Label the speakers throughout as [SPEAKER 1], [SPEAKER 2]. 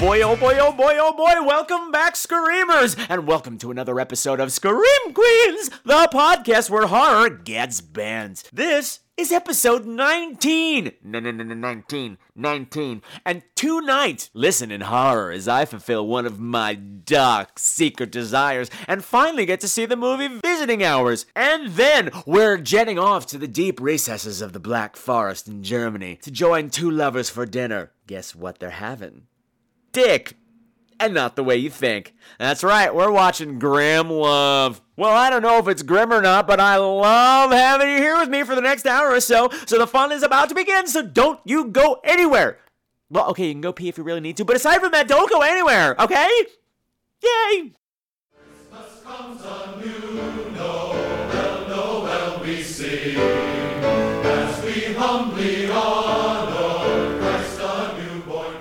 [SPEAKER 1] Boy, oh boy, oh boy, oh boy, welcome back, Screamers! And welcome to another episode of Scream Queens, the podcast where horror gets banned. This is episode 19! No, no, no, no, 19, 19. And tonight, listen in horror as I fulfill one of my dark secret desires and finally get to see the movie Visiting Hours. And then we're jetting off to the deep recesses of the Black Forest in Germany to join two lovers for dinner. Guess what they're having? Dick! And not the way you think. That's right, we're watching Grimm Love. Well, I don't know if it's grim or not, but I love having you here with me for the next hour or so, so the fun is about to begin, so don't you go anywhere! Well, okay, you can go pee if you really need to, but aside from that, don't go anywhere, okay? Yay!
[SPEAKER 2] as we humbly honor.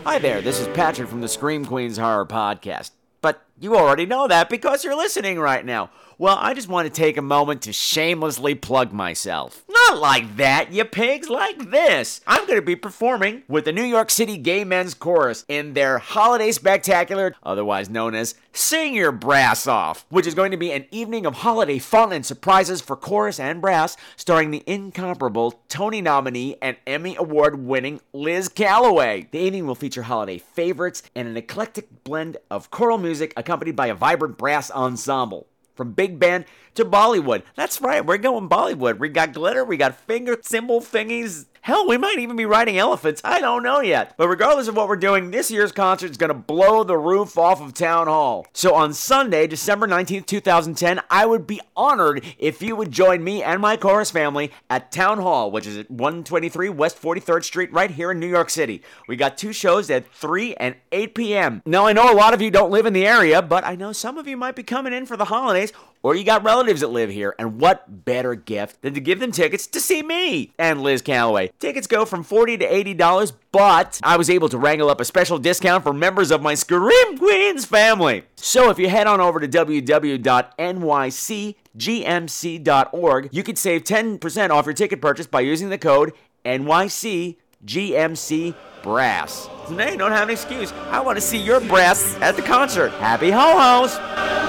[SPEAKER 1] Hi there, this is Patrick from the Scream Queens Horror Podcast. But you already know that because you're listening right now. Well, I just want to take a moment to shamelessly plug myself. Not like that, you pigs, like this. I'm going to be performing with the New York City Gay Men's Chorus in their Holiday Spectacular, otherwise known as Sing Your Brass Off, which is going to be an evening of holiday fun and surprises for chorus and brass, starring the incomparable Tony nominee and Emmy Award winning Liz Callaway. The evening will feature holiday favorites and an eclectic blend of choral music accompanied by a vibrant brass ensemble. From big band to Bollywood. That's right, we're going Bollywood. We got glitter, we got finger cymbal thingies. Hell, we might even be riding elephants. I don't know yet. But regardless of what we're doing, this year's concert is going to blow the roof off of Town Hall. So on Sunday, December 19th, 2010, I would be honored if you would join me and my chorus family at Town Hall, which is at 123 West 43rd Street right here in New York City. We got two shows at 3 and 8 p.m. Now, I know a lot of you don't live in the area, but I know some of you might be coming in for the holidays or you got relatives that live here, and what better gift than to give them tickets to see me and Liz Callaway? Tickets go from 40 to $80, but I was able to wrangle up a special discount for members of my Scream Queens family. So if you head on over to www.nycgmc.org, you can save 10% off your ticket purchase by using the code NYCGMC Brass. So now you don't have an excuse. I want to see your brass at the concert. Happy ho-hos! Do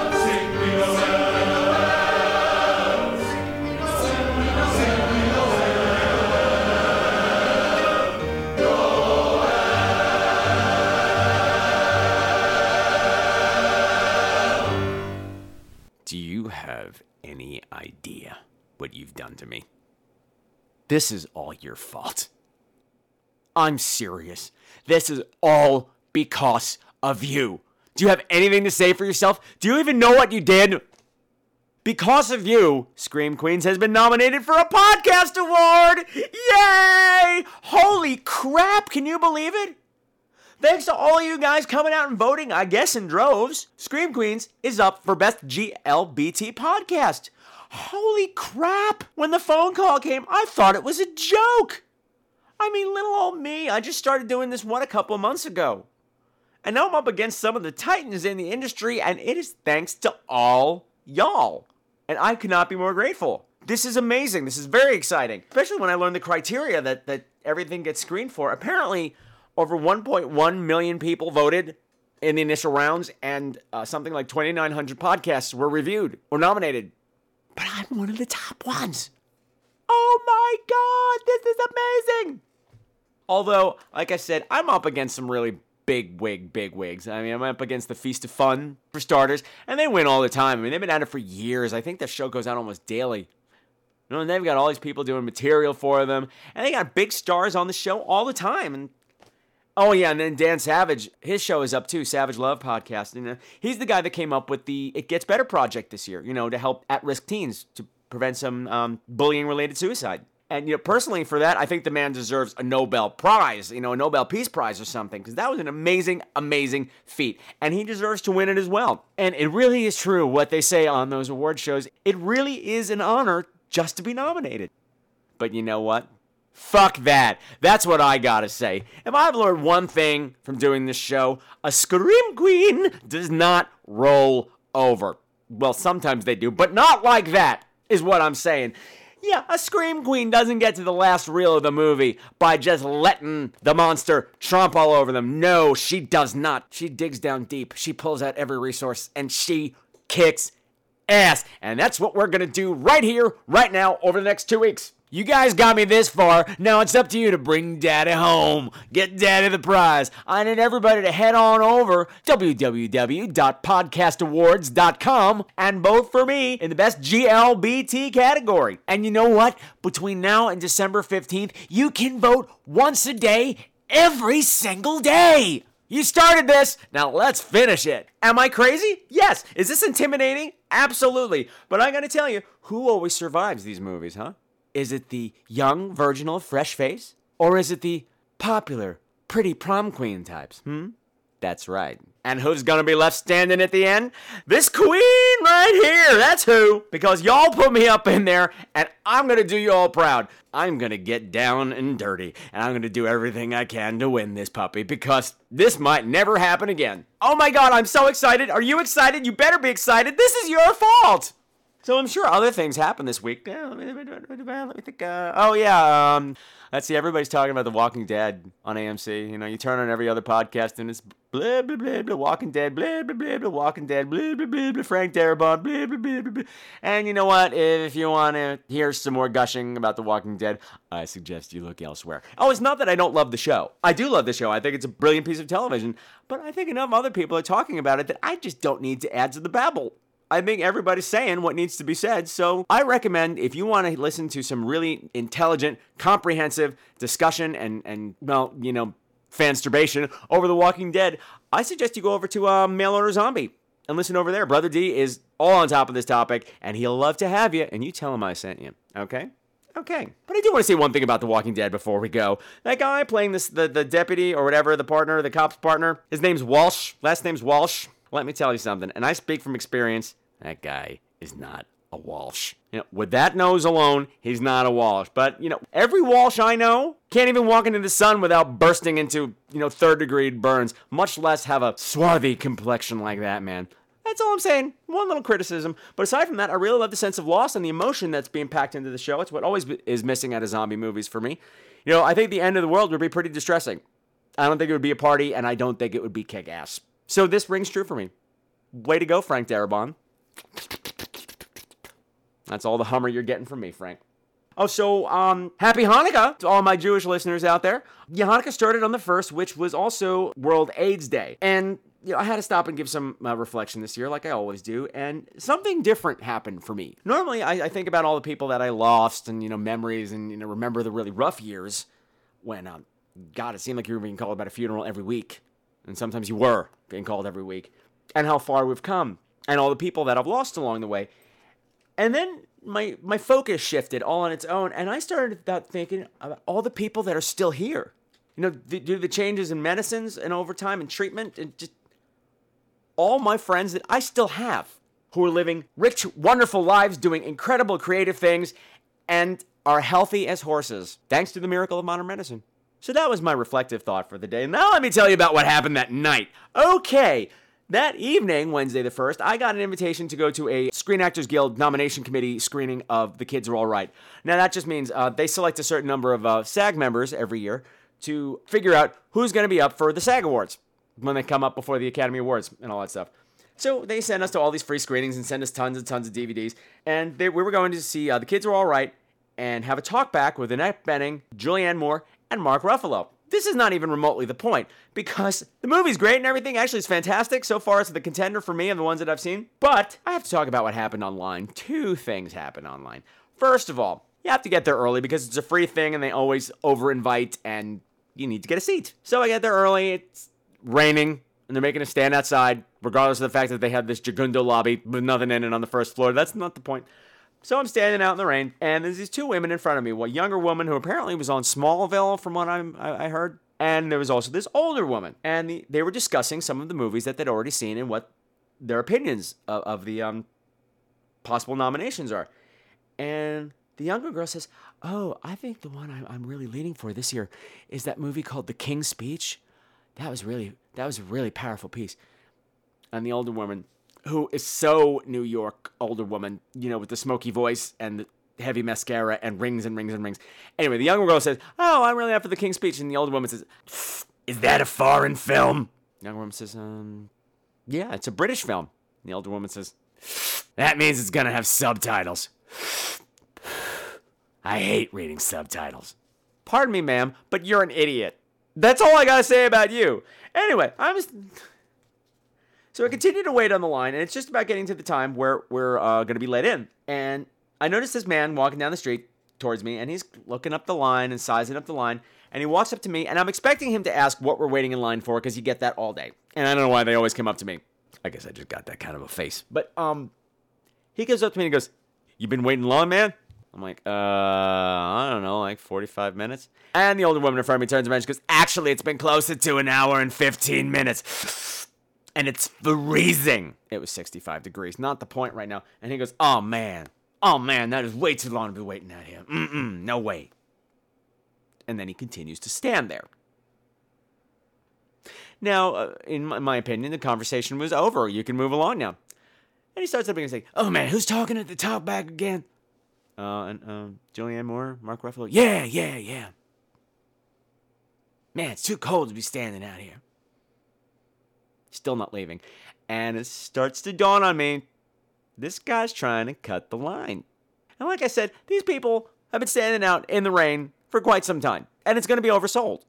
[SPEAKER 1] idea what you've done to me? This is all your fault. I'm serious. This is all because of you. Do you have anything to say for yourself? Do you even know what you did? Because of you, Scream Queens has been nominated for a podcast award! Yay! Holy crap, can you believe it? Thanks to all you guys coming out and voting, I guess in droves, Scream Queens is up for Best GLBT Podcast. Holy crap! When the phone call came, I thought it was a joke! I mean, little old me, I just started doing this one a couple months ago. And now I'm up against some of the titans in the industry, and it is thanks to all y'all. And I could not be more grateful. This is amazing. This is very exciting, especially when I learned the criteria that, that everything gets screened for. Apparently, over 1.1 million people voted in the initial rounds, and uh, something like 2,900 podcasts were reviewed or nominated. But I'm one of the top ones. Oh my god, this is amazing! Although, like I said, I'm up against some really big wig, big wigs. I mean, I'm up against the Feast of Fun, for starters, and they win all the time. I mean, they've been at it for years. I think their show goes out almost daily. You know, and they've got all these people doing material for them, and they got big stars on the show all the time. And oh yeah, and then Dan Savage, his show is up too, Savage Love Podcast. And he's the guy that came up with the It Gets Better project this year. You know, to help at-risk teens to prevent some um, bullying-related suicide. And you know, personally, for that, I think the man deserves a Nobel Prize, you know, a Nobel Peace Prize or something, because that was an amazing, amazing feat, and he deserves to win it as well. And it really is true what they say on those award shows. It really is an honor just to be nominated. But you know what? Fuck that. That's what I gotta say. If I've learned one thing from doing this show, a scream queen does not roll over. Well, sometimes they do, but not like that, is what I'm saying. Yeah, a Scream Queen doesn't get to the last reel of the movie by just letting the monster tromp all over them. No, she does not. She digs down deep, she pulls out every resource, and she kicks ass. And that's what we're gonna do right here, right now, over the next two weeks. You guys got me this far. Now it's up to you to bring daddy home. Get daddy the prize. I need everybody to head on over www.podcastawards.com and vote for me in the best GLBT category. And you know what? Between now and December 15th, you can vote once a day every single day. You started this, now let's finish it. Am I crazy? Yes. Is this intimidating? Absolutely. But I gotta tell you, who always survives these movies, huh? Is it the young, virginal, fresh face? Or is it the popular, pretty prom queen types? Hmm? That's right. And who's gonna be left standing at the end? This queen right here, that's who. Because y'all put me up in there, and I'm gonna do you all proud. I'm gonna get down and dirty, and I'm gonna do everything I can to win this puppy, because this might never happen again. Oh my god, I'm so excited. Are you excited? You better be excited. This is your fault. So I'm sure other things happened this week. Let me, think. Uh, oh yeah. Um, let's see. Everybody's talking about The Walking Dead on AMC. You know, you turn on every other podcast and it's blah blah blah blah Walking Dead, blah blah blah blah Walking Dead, blah blah blah blah Frank Darabont, blah blah blah blah. blah. And you know what? If you want to hear some more gushing about The Walking Dead, I suggest you look elsewhere. Oh, it's not that I don't love the show. I do love the show. I think it's a brilliant piece of television. But I think enough other people are talking about it that I just don't need to add to the babble. I think everybody's saying what needs to be said. So I recommend if you want to listen to some really intelligent, comprehensive discussion and and well, you know, fansturbation over The Walking Dead, I suggest you go over to uh, Mail Order Zombie and listen over there. Brother D is all on top of this topic, and he'll love to have you. And you tell him I sent you. Okay. Okay. But I do want to say one thing about The Walking Dead before we go. That guy playing this the, the deputy or whatever, the partner, the cop's partner, his name's Walsh. Last name's Walsh. Let me tell you something, and I speak from experience. That guy is not a Walsh. You know, with that nose alone, he's not a Walsh. But, you know, every Walsh I know can't even walk into the sun without bursting into, you know, third degree burns, much less have a swarthy complexion like that, man. That's all I'm saying. One little criticism. But aside from that, I really love the sense of loss and the emotion that's being packed into the show. It's what always is missing out of zombie movies for me. You know, I think the end of the world would be pretty distressing. I don't think it would be a party, and I don't think it would be kick ass. So this rings true for me. Way to go, Frank Darabont. That's all the Hummer you're getting from me, Frank. Oh, so um, happy Hanukkah to all my Jewish listeners out there. Yeah, Hanukkah started on the first, which was also World AIDS Day, and you know, I had to stop and give some uh, reflection this year, like I always do, and something different happened for me. Normally, I, I think about all the people that I lost, and you know, memories, and you know, remember the really rough years when, um, God, it seemed like you were being called about a funeral every week, and sometimes you were being called every week, and how far we've come, and all the people that I've lost along the way. And then my my focus shifted all on its own, and I started th- thinking about all the people that are still here. You know, due to the changes in medicines and over time and treatment, and just all my friends that I still have who are living rich, wonderful lives, doing incredible creative things, and are healthy as horses, thanks to the miracle of modern medicine. So that was my reflective thought for the day. Now let me tell you about what happened that night. Okay, that evening, Wednesday the 1st, I got an invitation to go to a Screen Actors Guild nomination committee screening of The Kids Are All Right. Now, that just means uh, they select a certain number of uh, SAG members every year to figure out who's going to be up for the SAG Awards when they come up before the Academy Awards and all that stuff. So they send us to all these free screenings and send us tons and tons of DVDs. And they, we were going to see uh, The Kids Are All Right and have a talk back with Annette Bening, Julianne Moore, and Mark Ruffalo. This is not even remotely the point because the movie's great and everything. Actually, it's fantastic. So far, it's the contender for me and the ones that I've seen. But I have to talk about what happened online. Two things happened online. First of all, you have to get there early because it's a free thing and they always over invite and you need to get a seat. So I get there early. It's raining and they're making a stand outside, regardless of the fact that they have this Jagundo lobby with nothing in it on the first floor. That's not the point. So I'm standing out in the rain, and there's these two women in front of me. One younger woman who apparently was on Smallville, from what I'm, I, I heard, and there was also this older woman, and the, they were discussing some of the movies that they'd already seen and what their opinions of, of the um, possible nominations are. And the younger girl says, "Oh, I think the one I'm, I'm really leaning for this year is that movie called The King's Speech. That was really that was a really powerful piece." And the older woman, who is so New York older woman, you know, with the smoky voice and the heavy mascara and rings and rings and rings. Anyway, the younger girl says, "Oh, I'm really after The King's Speech," and the older woman says, "Is that a foreign film?" The younger woman says, "Um, yeah, it's a British film." And the older woman says, "That means it's gonna have subtitles." I hate reading subtitles. Pardon me, ma'am, but you're an idiot. That's all I gotta say about you. Anyway, I'm just. So I continue to wait on the line, and it's just about getting to the time where we're uh, gonna be let in. And I notice this man walking down the street towards me, and he's looking up the line and sizing up the line. And he walks up to me, and I'm expecting him to ask what we're waiting in line for, because you get that all day. And I don't know why they always come up to me. I guess I just got that kind of a face. But um, he goes up to me and he goes, "You've been waiting long, man?" I'm like, uh, I don't know, like 45 minutes. And the older woman in front of me turns around and she goes, Actually, it's been closer to an hour and 15 minutes. And it's freezing. It was 65 degrees, not the point right now. And he goes, Oh man, oh man, that is way too long to be waiting out here. Mm-mm, no way. And then he continues to stand there. Now, uh, in my, opinion, the conversation was over. You can move along now. And he starts up and saying, Oh man, who's talking at the top back again? Uh, and um, Julianne Moore, Mark Ruffalo. Yeah, yeah, yeah. Man, it's too cold to be standing out here. Still not leaving. And it starts to dawn on me this guy's trying to cut the line. And like I said, these people have been standing out in the rain for quite some time, and it's going to be oversold.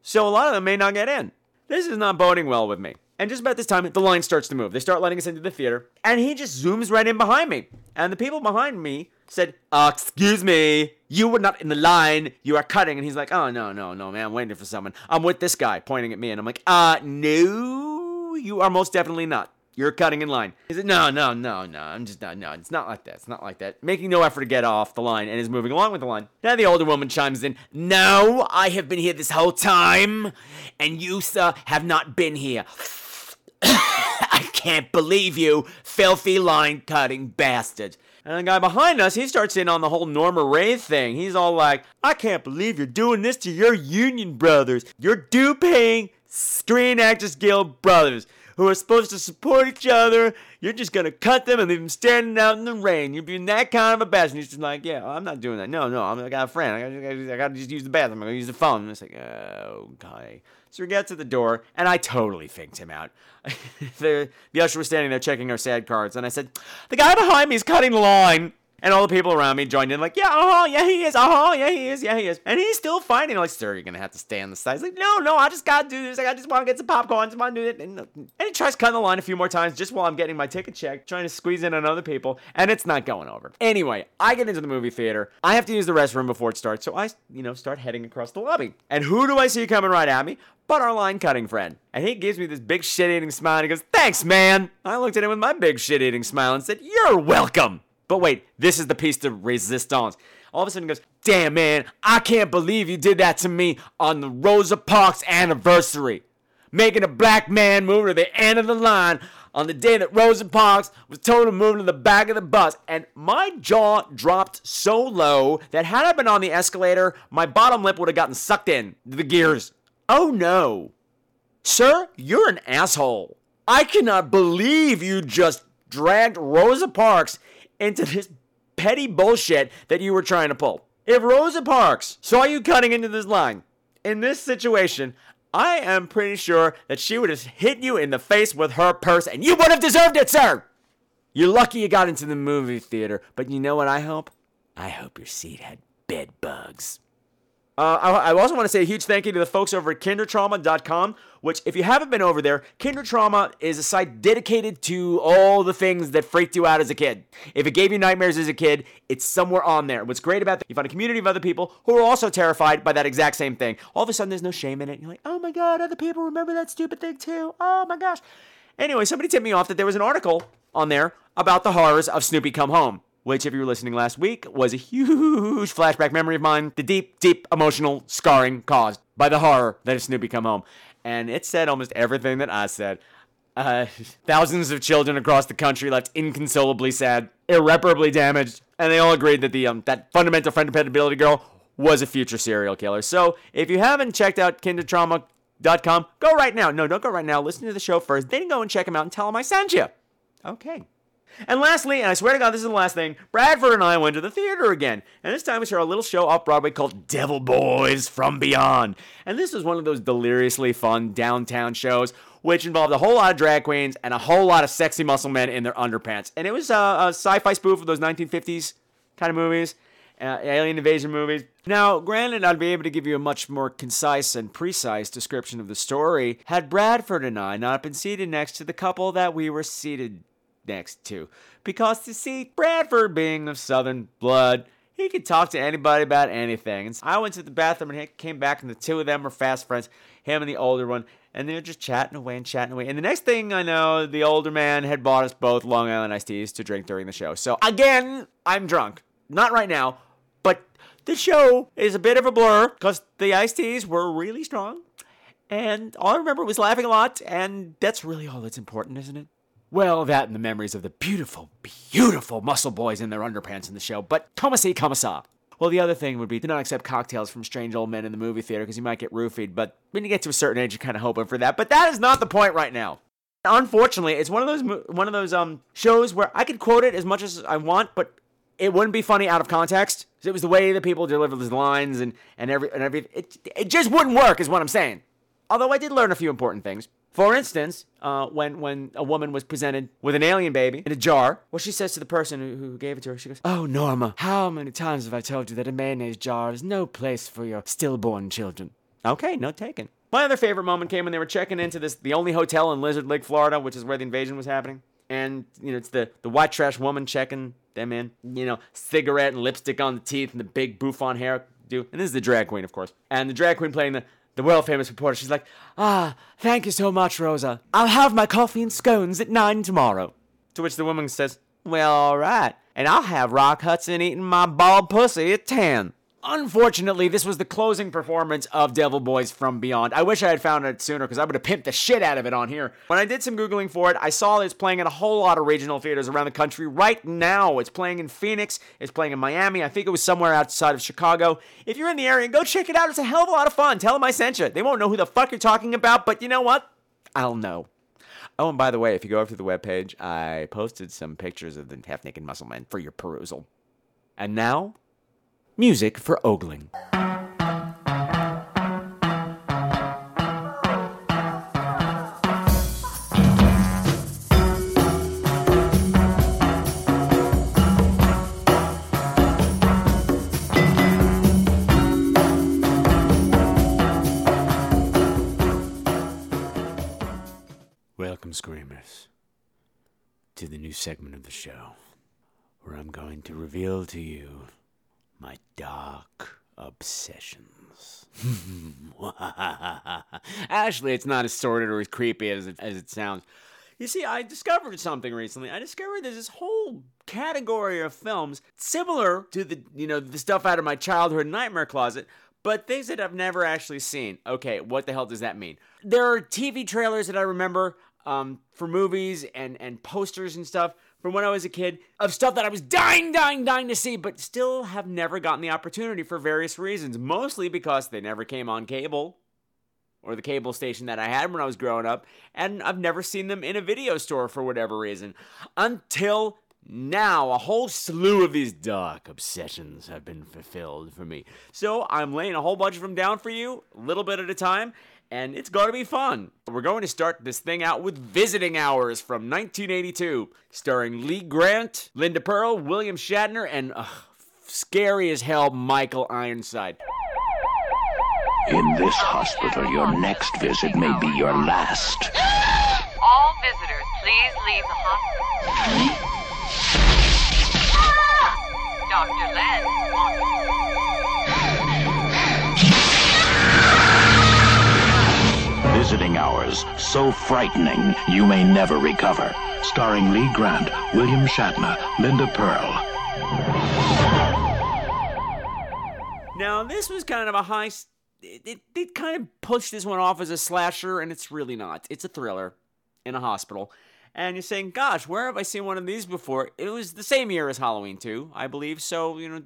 [SPEAKER 1] So a lot of them may not get in. This is not boding well with me. And just about this time, the line starts to move. They start letting us into the theater, and he just zooms right in behind me. And the people behind me said, uh, Excuse me, you were not in the line. You are cutting. And he's like, Oh, no, no, no, man, I'm waiting for someone. I'm with this guy, pointing at me. And I'm like, Uh, no, you are most definitely not. You're cutting in line. He said, No, no, no, no. I'm just not, no, it's not like that. It's not like that. Making no effort to get off the line and is moving along with the line. Now the older woman chimes in, No, I have been here this whole time, and you, sir, have not been here. I can't believe you, filthy line cutting bastard. And the guy behind us, he starts in on the whole Norma Rae thing. He's all like, I can't believe you're doing this to your union brothers, your due paying Screen Actors Guild brothers who are supposed to support each other. You're just gonna cut them and leave them standing out in the rain. You're being that kind of a bastard. He's just like, yeah, I'm not doing that. No, no, I'm, I got a friend. I gotta, I gotta just use the bathroom. I gotta use the phone. And it's like, oh, okay. So we get to the door, and I totally faked him out. the, the usher was standing there checking our SAG cards, and I said, the guy behind me is cutting the line. And all the people around me joined in, like, yeah, huh, yeah, he is, huh, yeah, he is, yeah, he is. And he's still fighting, like, sir, you're gonna have to stay on the side. He's like, no, no, I just gotta do this. Like, I just wanna get some popcorn, I just wanna do it. And, and he tries cutting the line a few more times just while I'm getting my ticket checked, trying to squeeze in on other people, and it's not going over. Anyway, I get into the movie theater. I have to use the restroom before it starts, so I, you know, start heading across the lobby. And who do I see coming right at me? But our line cutting friend. And he gives me this big shit eating smile and he goes, Thanks, man. I looked at him with my big shit eating smile and said, You're welcome. But wait, this is the piece de resistance. All of a sudden he goes, Damn, man, I can't believe you did that to me on the Rosa Parks anniversary. Making a black man move to the end of the line on the day that Rosa Parks was told to move to the back of the bus. And my jaw dropped so low that had I been on the escalator, my bottom lip would have gotten sucked in the gears. Oh no. Sir, you're an asshole. I cannot believe you just dragged Rosa Parks into this petty bullshit that you were trying to pull. If Rosa Parks saw you cutting into this line in this situation, I am pretty sure that she would have hit you in the face with her purse and you would have deserved it, sir! You're lucky you got into the movie theater, but you know what I hope? I hope your seat had bed bugs. Uh, I, I also want to say a huge thank you to the folks over at kindertrauma.com, which, if you haven't been over there, Kinder Trauma is a site dedicated to all the things that freaked you out as a kid. If it gave you nightmares as a kid, it's somewhere on there. What's great about that, you find a community of other people who are also terrified by that exact same thing. All of a sudden, there's no shame in it. You're like, oh my God, other people remember that stupid thing too. Oh my gosh. Anyway, somebody tipped me off that there was an article on there about the horrors of Snoopy Come Home. Which, if you were listening last week, was a huge flashback memory of mine. The deep, deep emotional scarring caused by the horror that is Snoopy Come Home. And it said almost everything that I said. Uh, thousands of children across the country left inconsolably sad, irreparably damaged, and they all agreed that the um, that fundamental friend dependability girl was a future serial killer. So if you haven't checked out kindertrauma.com, go right now. No, don't go right now. Listen to the show first, then go and check them out and tell them I sent you. Okay. And lastly, and I swear to God, this is the last thing, Bradford and I went to the theater again. And this time we saw a little show off Broadway called Devil Boys from Beyond. And this was one of those deliriously fun downtown shows, which involved a whole lot of drag queens and a whole lot of sexy muscle men in their underpants. And it was a, a sci fi spoof of those 1950s kind of movies. Uh, alien invasion movies. Now, granted, I'd be able to give you a much more concise and precise description of the story had Bradford and I not been seated next to the couple that we were seated next to. Because, you see, Bradford being of Southern blood, he could talk to anybody about anything. And so I went to the bathroom and he came back, and the two of them were fast friends, him and the older one, and they were just chatting away and chatting away. And the next thing I know, the older man had bought us both Long Island iced teas to drink during the show. So, again, I'm drunk. Not right now, but the show is a bit of a blur because the iced teas were really strong. And all I remember was laughing a lot, and that's really all that's important, isn't it? Well, that and the memories of the beautiful, beautiful muscle boys in their underpants in the show, but comme ça. Well, the other thing would be to not accept cocktails from strange old men in the movie theater because you might get roofied, but when you get to a certain age, you're kind of hoping for that. But that is not the point right now. Unfortunately, it's one of those one of those um shows where I could quote it as much as I want, but it wouldn't be funny out of context. It was the way that people delivered those lines and and every and every it, it just wouldn't work, is what I'm saying. Although I did learn a few important things. For instance, uh, when when a woman was presented with an alien baby in a jar, what she says to the person who, who gave it to her, she goes, "Oh Norma, how many times have I told you that a mayonnaise jar is no place for your stillborn children?" Okay, note taken. My other favorite moment came when they were checking into this the only hotel in Lizard Lake, Florida, which is where the invasion was happening. And you know, it's the the white trash woman checking them in. You know, cigarette and lipstick on the teeth and the big bouffant hair do. And this is the drag queen, of course. And the drag queen playing the the world famous reporter. She's like, Ah, thank you so much, Rosa. I'll have my coffee and scones at nine tomorrow. To which the woman says, Well, all right. And I'll have Rock Hudson eating my bald pussy at ten. Unfortunately, this was the closing performance of Devil Boys from Beyond. I wish I had found it sooner because I would have pimped the shit out of it on here. When I did some Googling for it, I saw it's playing in a whole lot of regional theaters around the country right now. It's playing in Phoenix, it's playing in Miami. I think it was somewhere outside of Chicago. If you're in the area, go check it out. It's a hell of a lot of fun. Tell them I sent you. They won't know who the fuck you're talking about, but you know what? I'll know. Oh, and by the way, if you go over to the webpage, I posted some pictures of the half naked muscle men for your perusal. And now, music for ogling. Welcome, Screamers, to the new segment of the show where I'm going to reveal to you dark obsessions. Actually, it's not as sordid or as creepy as it, as it sounds. You see, I discovered something recently. I discovered there's this whole category of films similar to the you know the stuff out of my childhood nightmare closet, but things that I've never actually seen. Okay, what the hell does that mean? There are TV trailers that I remember um, for movies and and posters and stuff from when I was a kid of stuff that I was dying, dying, dying to see, but still have never gotten the opportunity for various reasons. Mostly because they never came on cable or the cable station that I had when I was growing up, and I've never seen them in a video store for whatever reason. Until now, a whole slew of these dark obsessions have been fulfilled for me. So I'm laying a whole bunch of them down for you, a little bit at a time, and it's going to be fun. We're going to start this thing out with Visiting Hours from 1982, starring Lee Grant, Linda Purl, William Shatner, and uh, scary as hell Michael Ironside.
[SPEAKER 3] In this hospital, your next visit may be your last.
[SPEAKER 4] All visitors, please leave the hospital. Dr. Len
[SPEAKER 3] Visiting hours so frightening you may never recover. Starring Lee Grant, William Shatner, Linda Purl.
[SPEAKER 1] Now, this was kind of a high. it, it kind of pushed this one off as a slasher, and it's really not. It's a thriller in a hospital. And you're saying, gosh, where have I seen one of these before? It was the same year as Halloween 2, I believe. So, you know,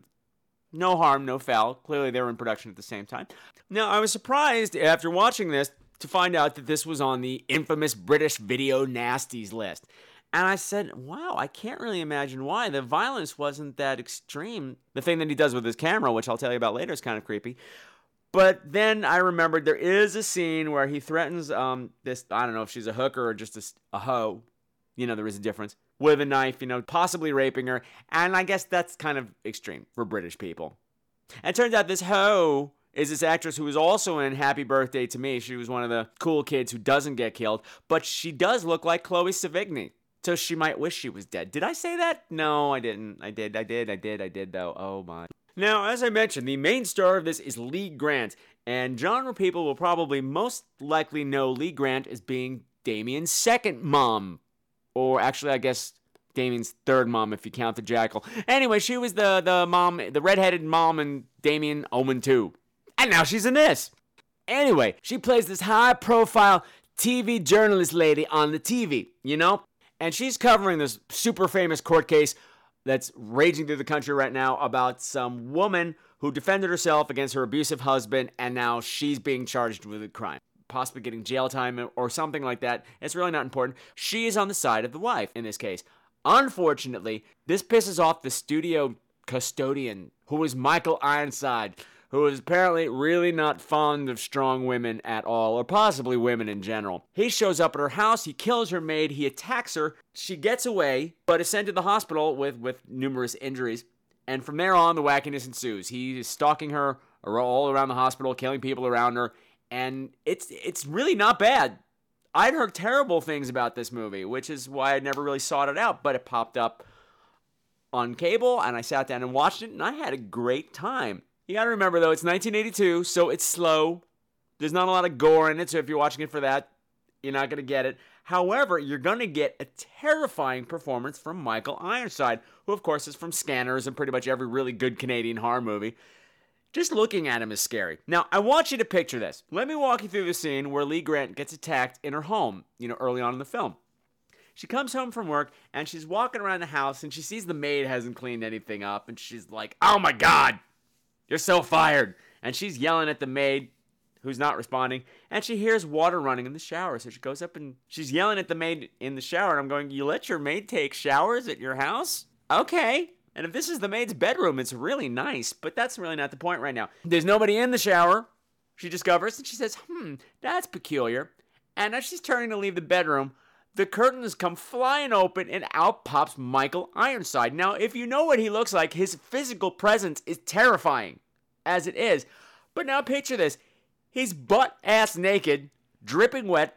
[SPEAKER 1] no harm, no foul. Clearly, they were in production at the same time. Now, I was surprised after watching this to find out that this was on the infamous British Video Nasties list. And I said, wow, I can't really imagine why. The violence wasn't that extreme. The thing that he does with his camera, which I'll tell you about later, is kind of creepy. But then I remembered there is a scene where he threatens um this I don't know if she's a hooker or just a hoe. You know there is a difference with a knife. You know possibly raping her, and I guess that's kind of extreme for British people. And it turns out this hoe is this actress who was also in Happy Birthday to Me. She was one of the cool kids who doesn't get killed, but she does look like Chloe Sevigny. So she might wish she was dead. Did I say that? No, I didn't. I did. I did. I did. I did though. Oh my. Now, as I mentioned, the main star of this is Lee Grant, and genre people will probably most likely know Lee Grant as being Damien's second mom. Or actually, I guess Damien's third mom if you count the jackal. Anyway, she was the, the mom, the redheaded mom in Damien Omen 2. And now she's in this. Anyway, she plays this high profile TV journalist lady on the TV, you know? And she's covering this super famous court case that's raging through the country right now about some woman who defended herself against her abusive husband, and now she's being charged with a crime. Possibly getting jail time or something like that. It's really not important. She is on the side of the wife in this case. Unfortunately, this pisses off the studio custodian, who is Michael Ironside, who is apparently really not fond of strong women at all, or possibly women in general. He shows up at her house, he kills her maid, he attacks her, she gets away, but is sent to the hospital with, with numerous injuries. And from there on, the wackiness ensues. He is stalking her all around the hospital, killing people around her, and it's it's really not bad. I'd heard terrible things about this movie, which is why I never really sought it out, but it popped up on cable and I sat down and watched it and I had a great time. You gotta remember though, it's 1982, so it's slow. There's not a lot of gore in it, so if you're watching it for that, you're not gonna get it. However, you're gonna get a terrifying performance from Michael Ironside, who of course is from Scanners and pretty much every really good Canadian horror movie. Just looking at him is scary. Now, I want you to picture this. Let me walk you through the scene where Lee Grant gets attacked in her home, you know, early on in the film. She comes home from work and she's walking around the house and she sees the maid hasn't cleaned anything up and she's like, "Oh my god. You're so fired." And she's yelling at the maid who's not responding and she hears water running in the shower. So she goes up and she's yelling at the maid in the shower and I'm going, "You let your maid take showers at your house?" Okay. And if this is the maid's bedroom, it's really nice, but that's really not the point right now. There's nobody in the shower. She discovers and she says, "Hmm, that's peculiar." And as she's turning to leave the bedroom, the curtains come flying open and out pops Michael Ironside. Now, if you know what he looks like, his physical presence is terrifying as it is. But now picture this he's butt ass naked, dripping wet,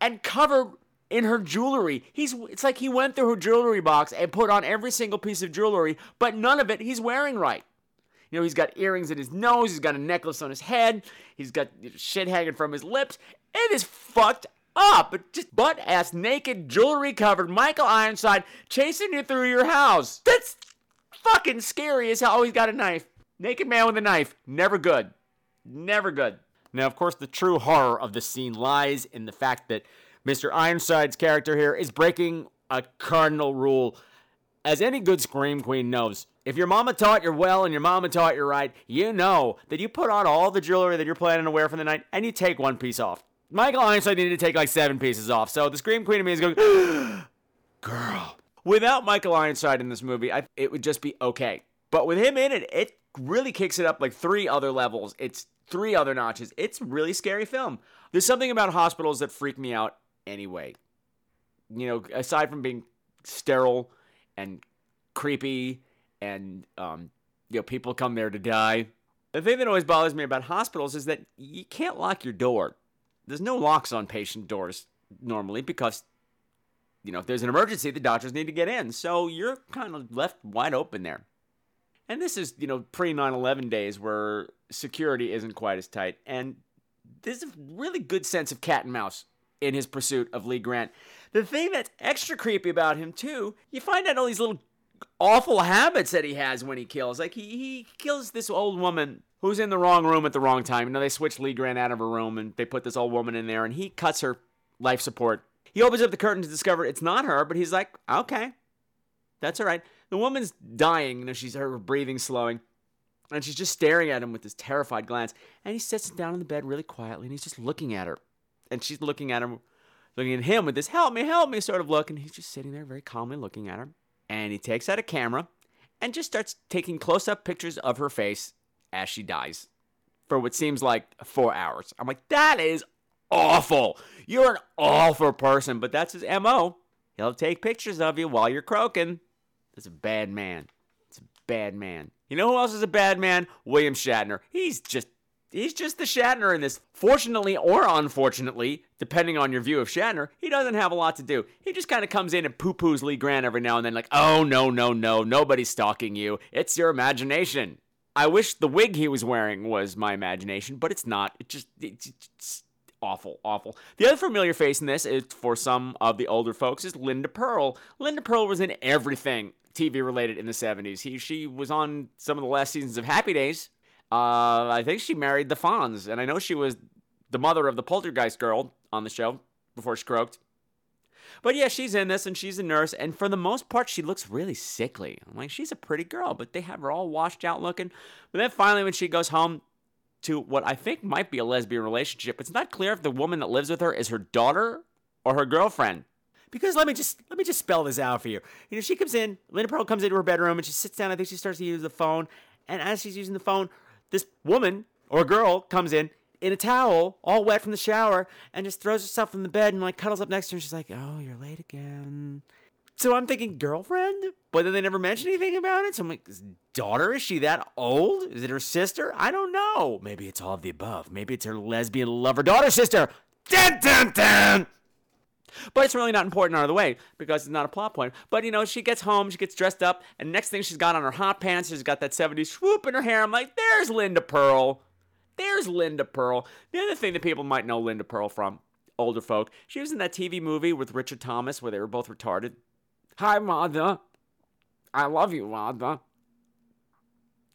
[SPEAKER 1] and covered in her jewelry. He's it's like he went through her jewelry box and put on every single piece of jewelry, but none of it he's wearing right. You know, he's got earrings in his nose, he's got a necklace on his head, he's got shit hanging from his lips. It is fucked up. Just butt ass naked, jewelry covered Michael Ironside chasing you through your house. That's fucking scary as hell. Oh, he's got a knife. Naked man with a knife. Never good. Never good. Now, of course, the true horror of the scene lies in the fact that Mr. Ironside's character here is breaking a cardinal rule. As any good Scream Queen knows, if your mama taught you well and your mama taught you right, you know that you put on all the jewelry that you're planning to wear for the night and you take one piece off. Michael Ironside needed to take like seven pieces off, so the Scream Queen of me is going, girl. Without Michael Ironside in this movie, I, it would just be okay. But with him in it, it really kicks it up like three other levels. It's three other notches. It's really scary film. There's something about hospitals that freak me out anyway. You know, aside from being sterile and creepy and um, you know, people come there to die. The thing that always bothers me about hospitals is that you can't lock your door. There's no locks on patient doors normally because you know, if there's an emergency, the doctors need to get in. So you're kind of left wide open there. And this is, you know, pre 9 11 days where security isn't quite as tight. And there's a really good sense of cat and mouse in his pursuit of Lee Grant. The thing that's extra creepy about him, too, you find out all these little awful habits that he has when he kills. Like he, he kills this old woman who's in the wrong room at the wrong time. You know, they switch Lee Grant out of her room and they put this old woman in there and he cuts her life support. He opens up the curtain to discover it's not her, but he's like, okay, that's all right. The woman's dying, you know, she's her breathing slowing. And she's just staring at him with this terrified glance. And he sits down in the bed really quietly and he's just looking at her. And she's looking at him, looking at him with this help me, help me sort of look. And he's just sitting there very calmly looking at her. And he takes out a camera and just starts taking close up pictures of her face as she dies for what seems like four hours. I'm like, that is awful. You're an awful person, but that's his MO. He'll take pictures of you while you're croaking. That's a bad man. It's a bad man. You know who else is a bad man? William Shatner. He's just he's just the Shatner in this. Fortunately or unfortunately, depending on your view of Shatner, he doesn't have a lot to do. He just kind of comes in and poo-poos Lee Grant every now and then, like, oh no, no, no, nobody's stalking you. It's your imagination. I wish the wig he was wearing was my imagination, but it's not. It just it's, awful, awful. The other familiar face in this is for some of the older folks is Linda Purl. Linda Purl was in everything TV related in the 70s. He she was on some of the last seasons of Happy Days. Uh, I think she married the Fonz, and I know she was the mother of the Poltergeist girl on the show before she croaked. But yeah, she's in this and she's a nurse, and for the most part, she looks really sickly. I'm like, she's a pretty girl, but they have her all washed out looking. But then finally, when she goes home to what I think might be a lesbian relationship, it's not clear if the woman that lives with her is her daughter or her girlfriend. Because let me just let me just spell this out for you. You know, she comes in, Linda Purl comes into her bedroom and she sits down. I think she starts to use the phone, and as she's using the phone, this woman or girl comes in in a towel, all wet from the shower, and just throws herself in the bed and like cuddles up next to her. And she's like, "Oh, you're late again." So I'm thinking girlfriend, but then they never mention anything about it. So I'm like, daughter? Is she that old? Is it her sister? I don't know. Maybe it's all of the above. Maybe it's her lesbian lover daughter sister. Dun dun dun. But it's really not important out of the way because it's not a plot point. But you know, she gets home, she gets dressed up, and next thing she's got on her hot pants, she's got that 70s swoop in her hair. I'm like, there's Linda Purl. There's Linda Purl. The other thing that people might know Linda Purl from, older folk, she was in that TV movie with Richard Thomas where they were both retarded. Hi, Mother. I love you, Mother.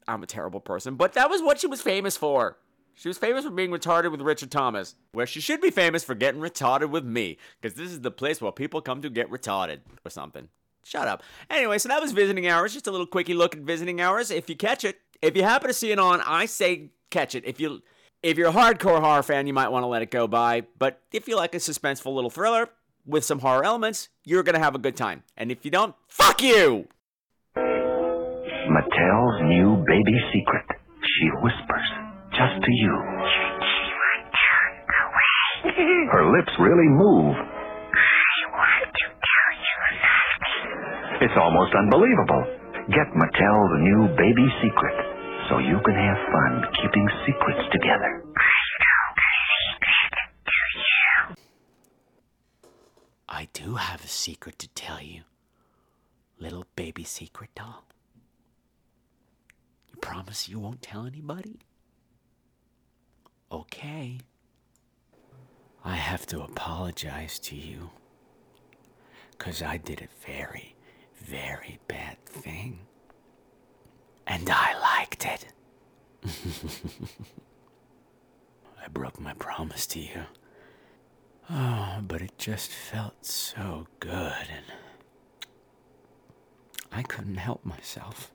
[SPEAKER 1] I'm a terrible person, but that was what she was famous for. She was famous for being retarded with Richard Thomas, where she should be famous for getting retarded with me, because this is the place where people come to get retarded or something. Shut up. Anyway, so that was visiting hours. Just a little quickie look at visiting hours. If you catch it, if you happen to see it on, I say catch it. If you if you're a hardcore horror fan, you might want to let it go by. But if you like a suspenseful little thriller with some horror elements, you're gonna have a good time. And if you don't, fuck you.
[SPEAKER 3] Mattel's new baby secret. She whispers just to you. Her lips really move. It's almost unbelievable. Get Mattel the new baby secret so you can have fun keeping secrets together.
[SPEAKER 1] I do have a secret to tell you. Little baby secret doll. You promise you won't tell anybody? Okay. I have to apologize to you. Because I did a very, very bad thing. And I liked it. I broke my promise to you. Oh, but it just felt so good and I couldn't help myself.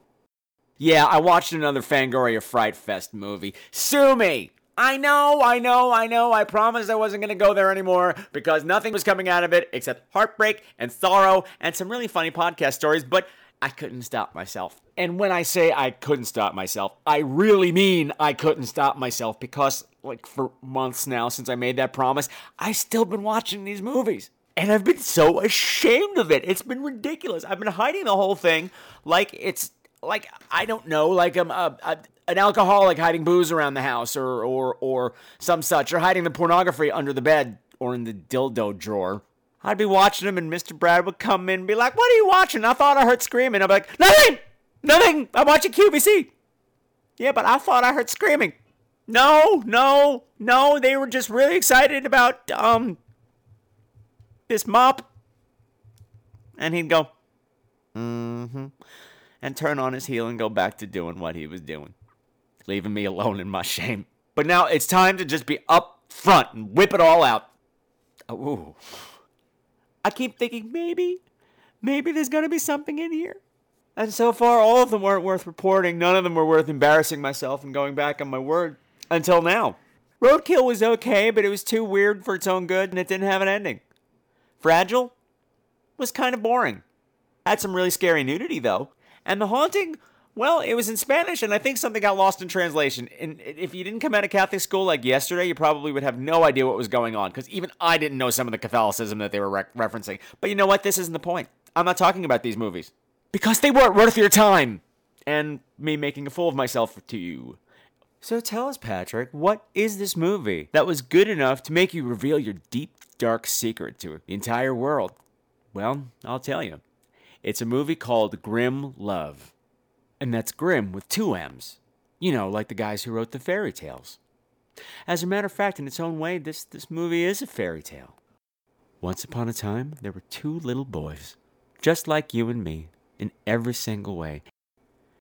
[SPEAKER 1] Yeah, I watched another Fangoria Fright Fest movie. Sue me! I know, I know, I know. I promised I wasn't going to go there anymore because nothing was coming out of it except heartbreak and sorrow and some really funny podcast stories, but I couldn't stop myself. And when I say I couldn't stop myself, I really mean I couldn't stop myself because, like, for months now since I made that promise, I've still been watching these movies. And I've been so ashamed of it. It's been ridiculous. I've been hiding the whole thing like it's like I don't know, like I'm a, a, an alcoholic hiding booze around the house, or or or some such, or hiding the pornography under the bed or in the dildo drawer. I'd be watching him, and Mr. Brad would come in and be like, "What are you watching?" I thought I heard screaming. I'm like, "Nothing, nothing. I'm watching QVC." Yeah, but I thought I heard screaming. No, no, no. They were just really excited about um this mop. And he'd go, Mm-hmm. And turn on his heel and go back to doing what he was doing, leaving me alone in my shame. But now it's time to just be up front and whip it all out. Ooh. I keep thinking maybe, maybe there's gonna be something in here. And so far, all of them weren't worth reporting. None of them were worth embarrassing myself and going back on my word until now. Roadkill was okay, but it was too weird for its own good and it didn't have an ending. Fragile was kind of boring. Had some really scary nudity, though. And The Haunting, well, it was in Spanish, and I think something got lost in translation. And if you didn't come out of Catholic school like yesterday, you probably would have no idea what was going on, because even I didn't know some of the Catholicism that they were re- referencing. But you know what? This isn't the point. I'm not talking about these movies. Because they weren't worth your time! And me making a fool of myself to you. So tell us, Patrick, what is this movie that was good enough to make you reveal your deep, dark secret to the entire world? Well, I'll tell you. It's a movie called Grimm Love. And that's Grimm with two M's. You know, like the guys who wrote the fairy tales. As a matter of fact, in its own way, this, this movie is a fairy tale. Once upon a time, there were two little boys, just like you and me, in every single way.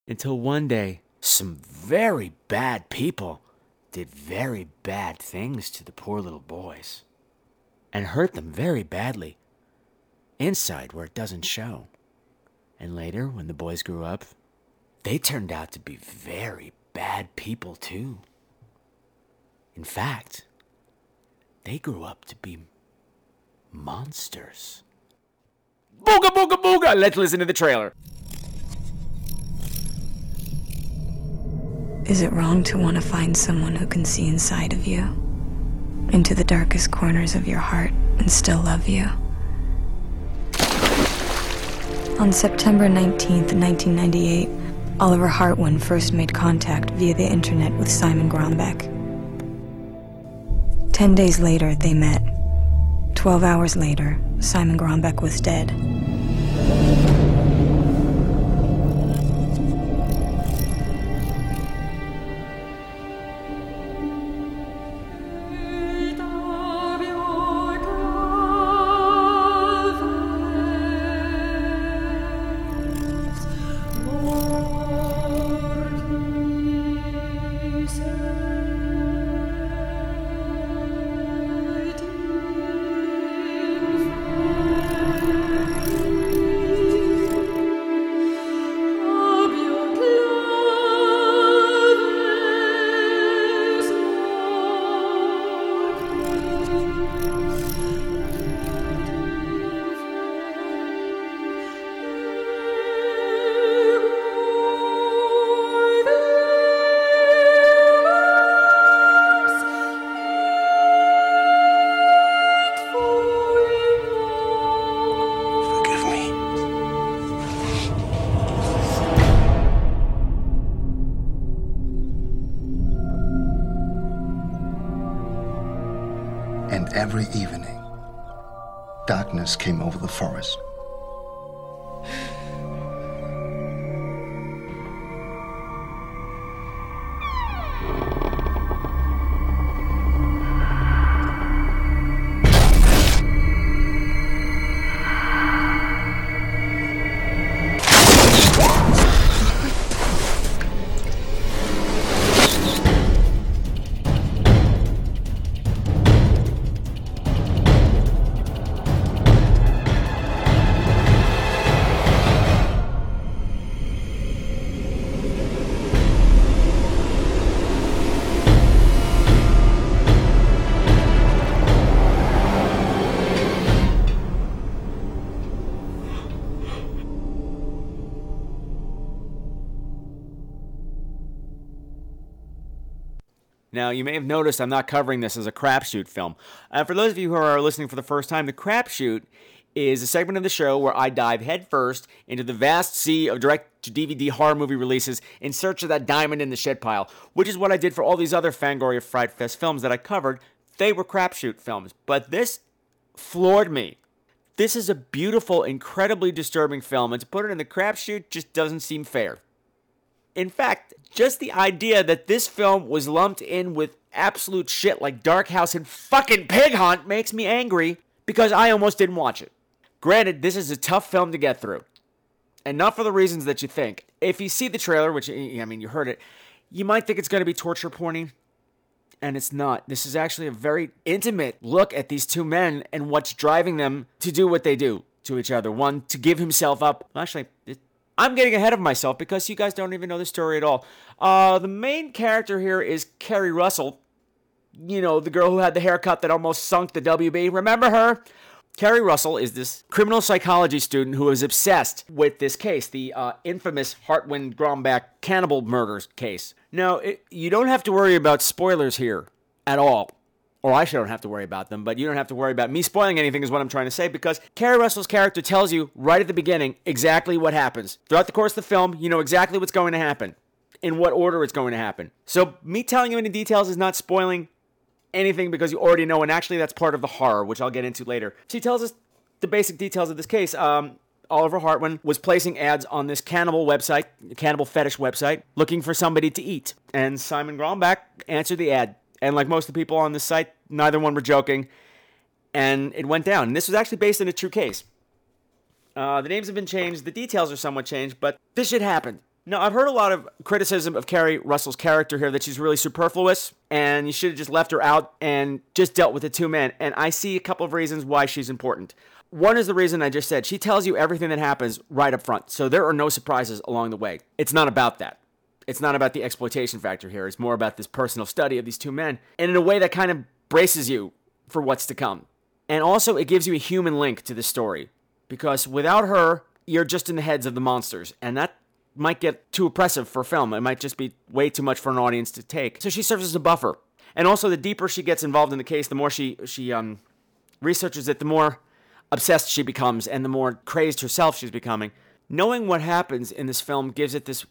[SPEAKER 1] Until one day, some very bad people did very bad things to the poor little boys and hurt them very badly inside where it doesn't show. And later, when the boys grew up, they turned out to be very bad people too. In fact, they grew up to be monsters. Booga booga booga! Let's listen to the trailer.
[SPEAKER 5] Is it wrong to want to find someone who can see inside of you? Into the darkest corners of your heart and still love you? On September 19th, 1998, Oliver Hartwin first made contact via the internet with Simon Grombeck. Ten days later, they met. Twelve hours later, Simon Grombeck was dead.
[SPEAKER 6] Forest.
[SPEAKER 1] Now, you may have noticed I'm not covering this as a crapshoot film. Uh, for those of you who are listening for the first time, the crapshoot is a segment of the show where I dive headfirst into the vast sea of direct to DVD horror movie releases in search of that diamond in the shit pile, which is what I did for all these other Fangoria Fright Fest films that I covered. They were crapshoot films, but this floored me. This is a beautiful, incredibly disturbing film, and to put it in the crapshoot just doesn't seem fair. In fact, just the idea that this film was lumped in with absolute shit like Dark House and fucking Pig Hunt makes me angry because I almost didn't watch it. Granted, this is a tough film to get through. And not for the reasons that you think. If you see the trailer, which, eh, I mean, you heard it, you might think it's going to be torture porny and it's not. This is actually a very intimate look at these two men and what's driving them to do what they do to each other. One, to give himself up. Actually, it, I'm getting ahead of myself because you guys don't even know the story at all. Uh, the main character here is Keri Russell. You know, the girl who had the haircut that almost sunk the WB. Remember her? Keri Russell is this criminal psychology student who is obsessed with this case, the uh, infamous Hartwin Grombeck cannibal murders case. Now, it, you don't have to worry about spoilers here at all. Or I don't have to worry about them, but you don't have to worry about me spoiling anything, is what I'm trying to say, because Keri Russell's character tells you right at the beginning exactly what happens. Throughout the course of the film, you know exactly what's going to happen, in what order it's going to happen. So, me telling you any details is not spoiling anything because you already know, and actually, that's part of the horror, which I'll get into later. She tells us the basic details of this case. Um, Oliver Hartwin was placing ads on this cannibal website, cannibal fetish website, looking for somebody to eat. And Simon Grombeck answered the ad. And like most of the people on this site, neither one were joking. And it went down. And this was actually based on a true case. Uh, the names have been changed, the details are somewhat changed, but this shit happened. Now, I've heard a lot of criticism of Keri Russell's character here that she's really superfluous and you should have just left her out and just dealt with the two men. And I see a couple of reasons why she's important. One is the reason I just said. She tells you everything that happens right up front. So there are no surprises along the way. It's not about that. It's not about the exploitation factor here. It's more about this personal study of these two men. And in a way that kind of braces you for what's to come. And also, it gives you a human link to the story. Because without her, you're just in the heads of the monsters. And that might get too oppressive for film. It might just be way too much for an audience to take. So she serves as a buffer. And also, the deeper she gets involved in the case, the more she, she um, researches it, the more obsessed she becomes and the more crazed herself she's becoming. Knowing what happens in this film gives it this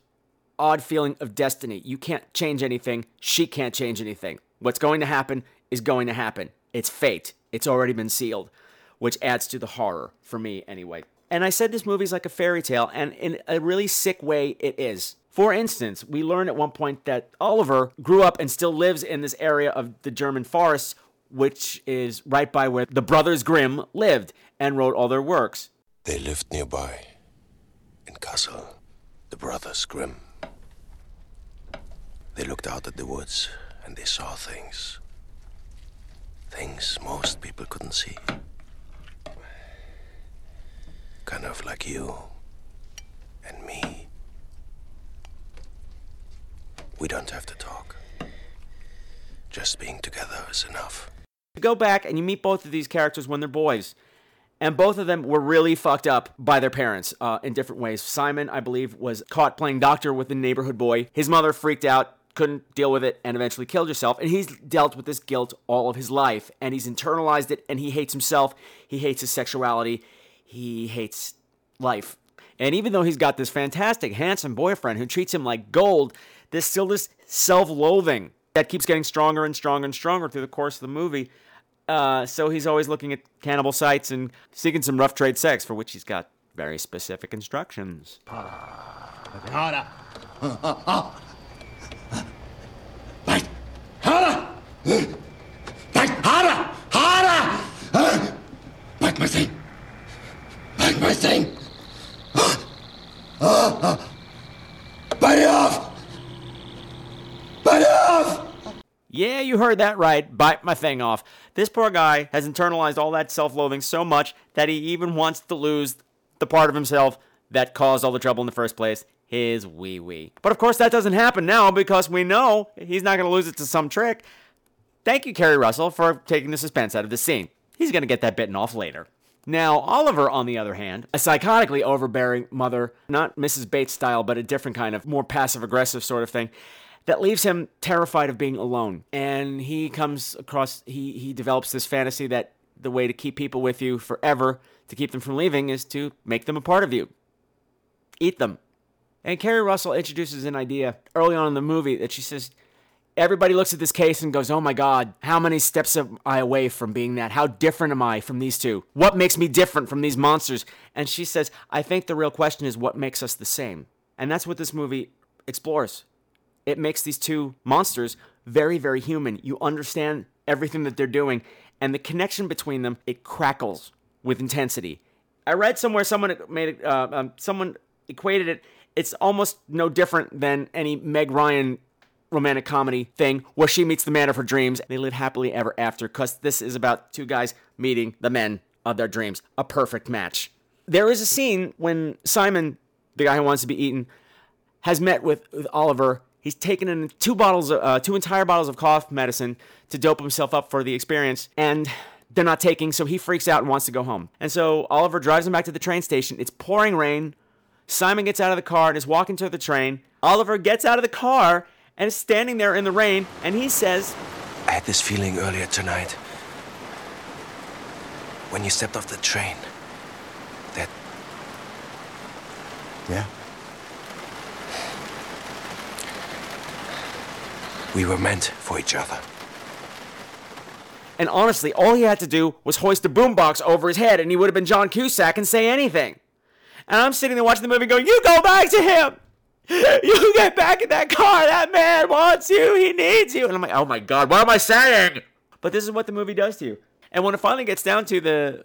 [SPEAKER 1] odd feeling of destiny. You can't change anything, she can't change anything. What's going to happen is going to happen. It's fate. It's already been sealed, which adds to the horror for me anyway. And I said this movie's like a fairy tale, and in a really sick way, it is. For instance, we learn at one point that Oliver grew up and still lives in this area of the German forests which is right by where the Brothers Grimm lived and wrote all their works.
[SPEAKER 7] They lived nearby, in Kassel, the Brothers Grimm. They looked out at the woods and they saw things. Things most people couldn't see. Kind of like you and me. We don't have to talk. Just being together is enough.
[SPEAKER 1] You go back and you meet both of these characters when they're boys. And both of them were really fucked up by their parents uh, in different ways. Simon, I believe, was caught playing doctor with a neighborhood boy. His mother freaked out, couldn't deal with it, and eventually killed herself. And he's dealt with this guilt all of his life. And he's internalized it, and he hates himself. He hates his sexuality. He hates life. And even though he's got this fantastic, handsome boyfriend who treats him like gold, there's still this self loathing that keeps getting stronger and stronger and stronger through the course of the movie. Uh, so he's always looking at cannibal sites and seeking some rough trade sex, for which he's got very specific instructions.
[SPEAKER 2] Right. Harder. Harder. Bite my thing. Bite my thing. Bite it off. Bite it off.
[SPEAKER 1] Yeah, you heard that right. Bite my thing off. This poor guy has internalized all that self loathing so much that he even wants to lose the part of himself that caused all the trouble in the first place his wee wee. But of course, that doesn't happen now because we know he's not going to lose it to some trick. Thank you, Keri Russell, for taking the suspense out of the scene. He's going to get that bitten off later. Now, Oliver, on the other hand, a psychotically overbearing mother, not Mrs. Bates style, but a different kind of more passive aggressive sort of thing, that leaves him terrified of being alone. And he comes across, he, he develops this fantasy that the way to keep people with you forever, to keep them from leaving, is to make them a part of you. Eat them. And Keri Russell introduces an idea early on in the movie that she says, Everybody looks at this case and goes, Oh my God, how many steps am I away from being that? How different am I from these two? What makes me different from these monsters? And she says, I think the real question is what makes us the same. And that's what this movie explores. It makes these two monsters very, very human. You understand everything that they're doing, and the connection between them, it crackles with intensity. I read somewhere someone made uh, um, someone equated it, it's almost no different than any Meg Ryan romantic comedy thing where she meets the man of her dreams. They live happily ever after because this is about two guys meeting the men of their dreams. A perfect match. There is a scene when Simon, the guy who wants to be eaten, has met with, with Oliver. He's taken in two bottles, of, uh, two entire bottles of cough medicine to dope himself up for the experience, and they're not taking. So he freaks out and wants to go home. And so Oliver drives him back to the train station. It's pouring rain. Simon gets out of the car and is walking to the train. Oliver gets out of the car and is standing there in the rain, and he says,
[SPEAKER 7] I had this feeling earlier tonight. When you stepped off the train. That
[SPEAKER 2] Yeah?
[SPEAKER 7] we were meant for each other.
[SPEAKER 1] and honestly, all he had to do was hoist a boombox over his head, and he would have been John Cusack and say anything. And I'm sitting there watching the movie going, You go back to him! You get back in that car! That man wants you! He needs you! And I'm like, Oh my god, what am I saying? But this is what the movie does to you. And when it finally gets down to the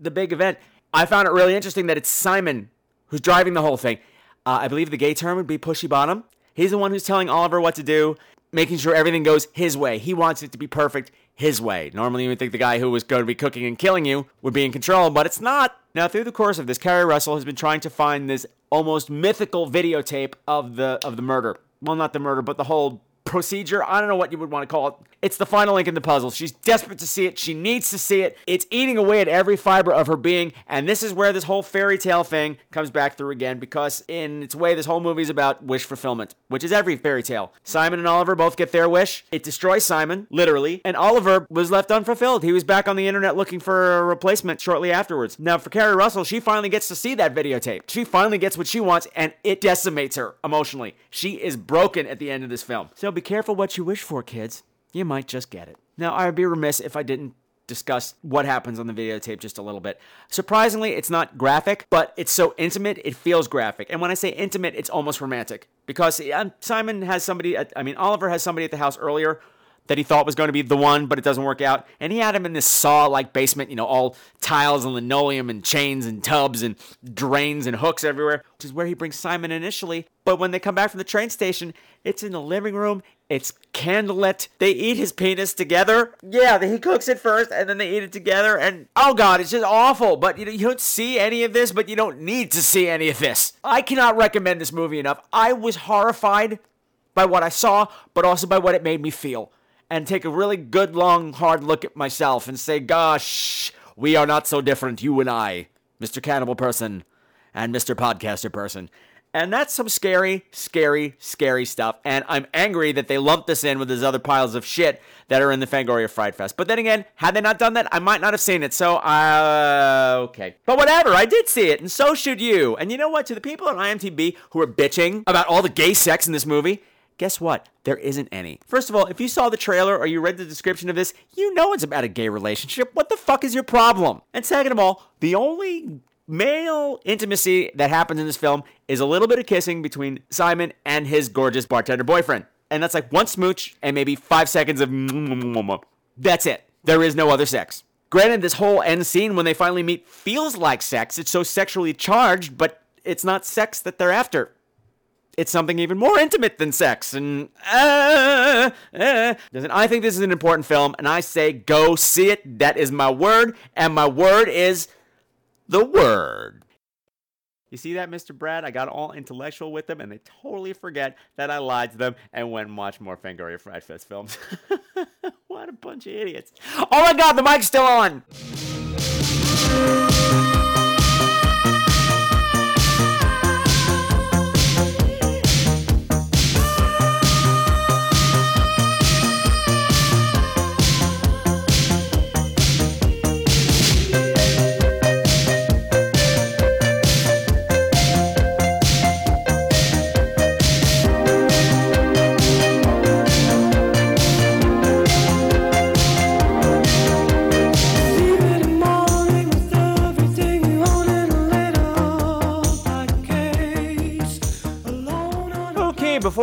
[SPEAKER 1] the big event, I found it really interesting that it's Simon who's driving the whole thing. Uh, I believe the gay term would be pushy bottom. He's the one who's telling Oliver what to do, making sure everything goes his way. He wants it to be perfect his way. Normally, you would think the guy who was going to be cooking and killing you would be in control, but it's not. Now, through the course of this, Keri Russell has been trying to find this almost mythical videotape of the of the murder. Well, not the murder, but the whole procedure. I don't know what you would want to call it. It's the final link in the puzzle. She's desperate to see it. She needs to see it. It's eating away at every fiber of her being. And this is where this whole fairy tale thing comes back through again because, in its way, this whole movie is about wish fulfillment, which is every fairy tale. Simon and Oliver both get their wish. It destroys Simon, literally. And Oliver was left unfulfilled. He was back on the internet looking for a replacement shortly afterwards. Now, for Keri Russell, she finally gets to see that videotape. She finally gets what she wants, and it decimates her emotionally. She is broken at the end of this film. So be careful what you wish for, kids. You might just get it. Now, I would be remiss if I didn't discuss what happens on the videotape just a little bit. Surprisingly, it's not graphic, but it's so intimate, it feels graphic. And when I say intimate, it's almost romantic. Because Simon has somebody, I mean, Oliver has somebody at the house earlier that he thought was going to be the one, but it doesn't work out. And he had him in this saw like basement, you know, all tiles and linoleum and chains and tubs and drains and hooks everywhere, which is where he brings Simon initially. But when they come back from the train station, it's in the living room. It's candlelit. They eat his penis together. Yeah, he cooks it first and then they eat it together. And oh god, it's just awful. But you know, you don't see any of this, but you don't need to see any of this. I cannot recommend this movie enough. I was horrified by what I saw, but also by what it made me feel. And take a really good, long, hard look at myself and say, gosh, we are not so different, you and I, Mr. Cannibal Person and Mr. Podcaster Person. And that's some scary, scary, scary stuff. And I'm angry that they lumped this in with these other piles of shit that are in the Fangoria Fright Fest. But then again, had they not done that, I might not have seen it. So, uh, okay. But whatever, I did see it, and so should you. And you know what? To the people on IMDb who are bitching about all the gay sex in this movie, guess what? There isn't any. First of all, if you saw the trailer or you read the description of this, you know it's about a gay relationship. What the fuck is your problem? And second of all, the only male intimacy that happens in this film is a little bit of kissing between Simon and his gorgeous bartender boyfriend. And that's like one smooch and maybe five seconds of. That's it. There is no other sex. Granted, this whole end scene when they finally meet feels like sex. It's so sexually charged, but it's not sex that they're after. It's something even more intimate than sex. And uh, uh, I think this is an important film, and I say go see it. That is my word, and my word is the word. You see that, Mr. Brad? I got all intellectual with them, and they totally forget that I lied to them and went and watched more Fangoria Fright Fest films. what a bunch of idiots. Oh my god, the mic's still on!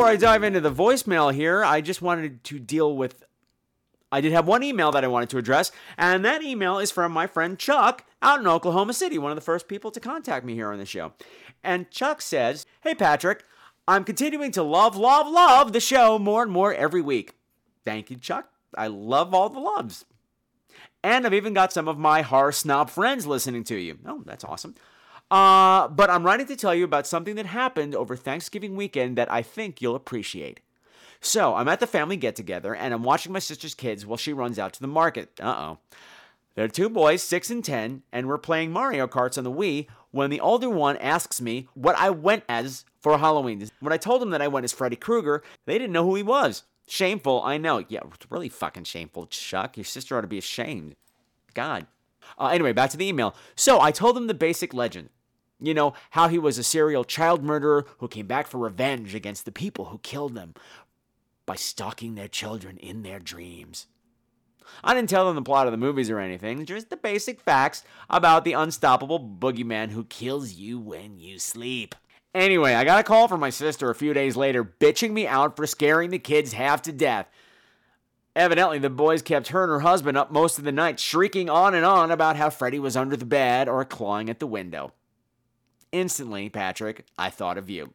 [SPEAKER 1] Before I dive into the voicemail here, I just wanted to deal with. I did have one email that I wanted to address, and that email is from my friend Chuck out in Oklahoma City, one of the first people to contact me here on the show. And Chuck says, Hey, Patrick, I'm continuing to love, love, love the show more and more every week. Thank you, Chuck. I love all the loves. And I've even got some of my horror snob friends listening to you. Oh, that's awesome. Uh, but I'm writing to tell you about something that happened over Thanksgiving weekend that I think you'll appreciate. So, I'm at the family get together and I'm watching my sister's kids while she runs out to the market. Uh oh. There are two boys, 6 and 10, and we're playing Mario Karts on the Wii when the older one asks me what I went as for Halloween. When I told them that I went as Freddy Krueger, they didn't know who he was. Shameful, I know. Yeah, it's really fucking shameful, Chuck. Your sister ought to be ashamed. God. Uh, anyway, back to the email. So I told them the basic legend. You know, how he was a serial child murderer who came back for revenge against the people who killed them by stalking their children in their dreams. I didn't tell them the plot of the movies or anything, just the basic facts about the unstoppable boogeyman who kills you when you sleep. Anyway, I got a call from my sister a few days later bitching me out for scaring the kids half to death. Evidently, the boys kept her and her husband up most of the night, shrieking on and on about how Freddy was under the bed or clawing at the window. Instantly, Patrick, I thought of you.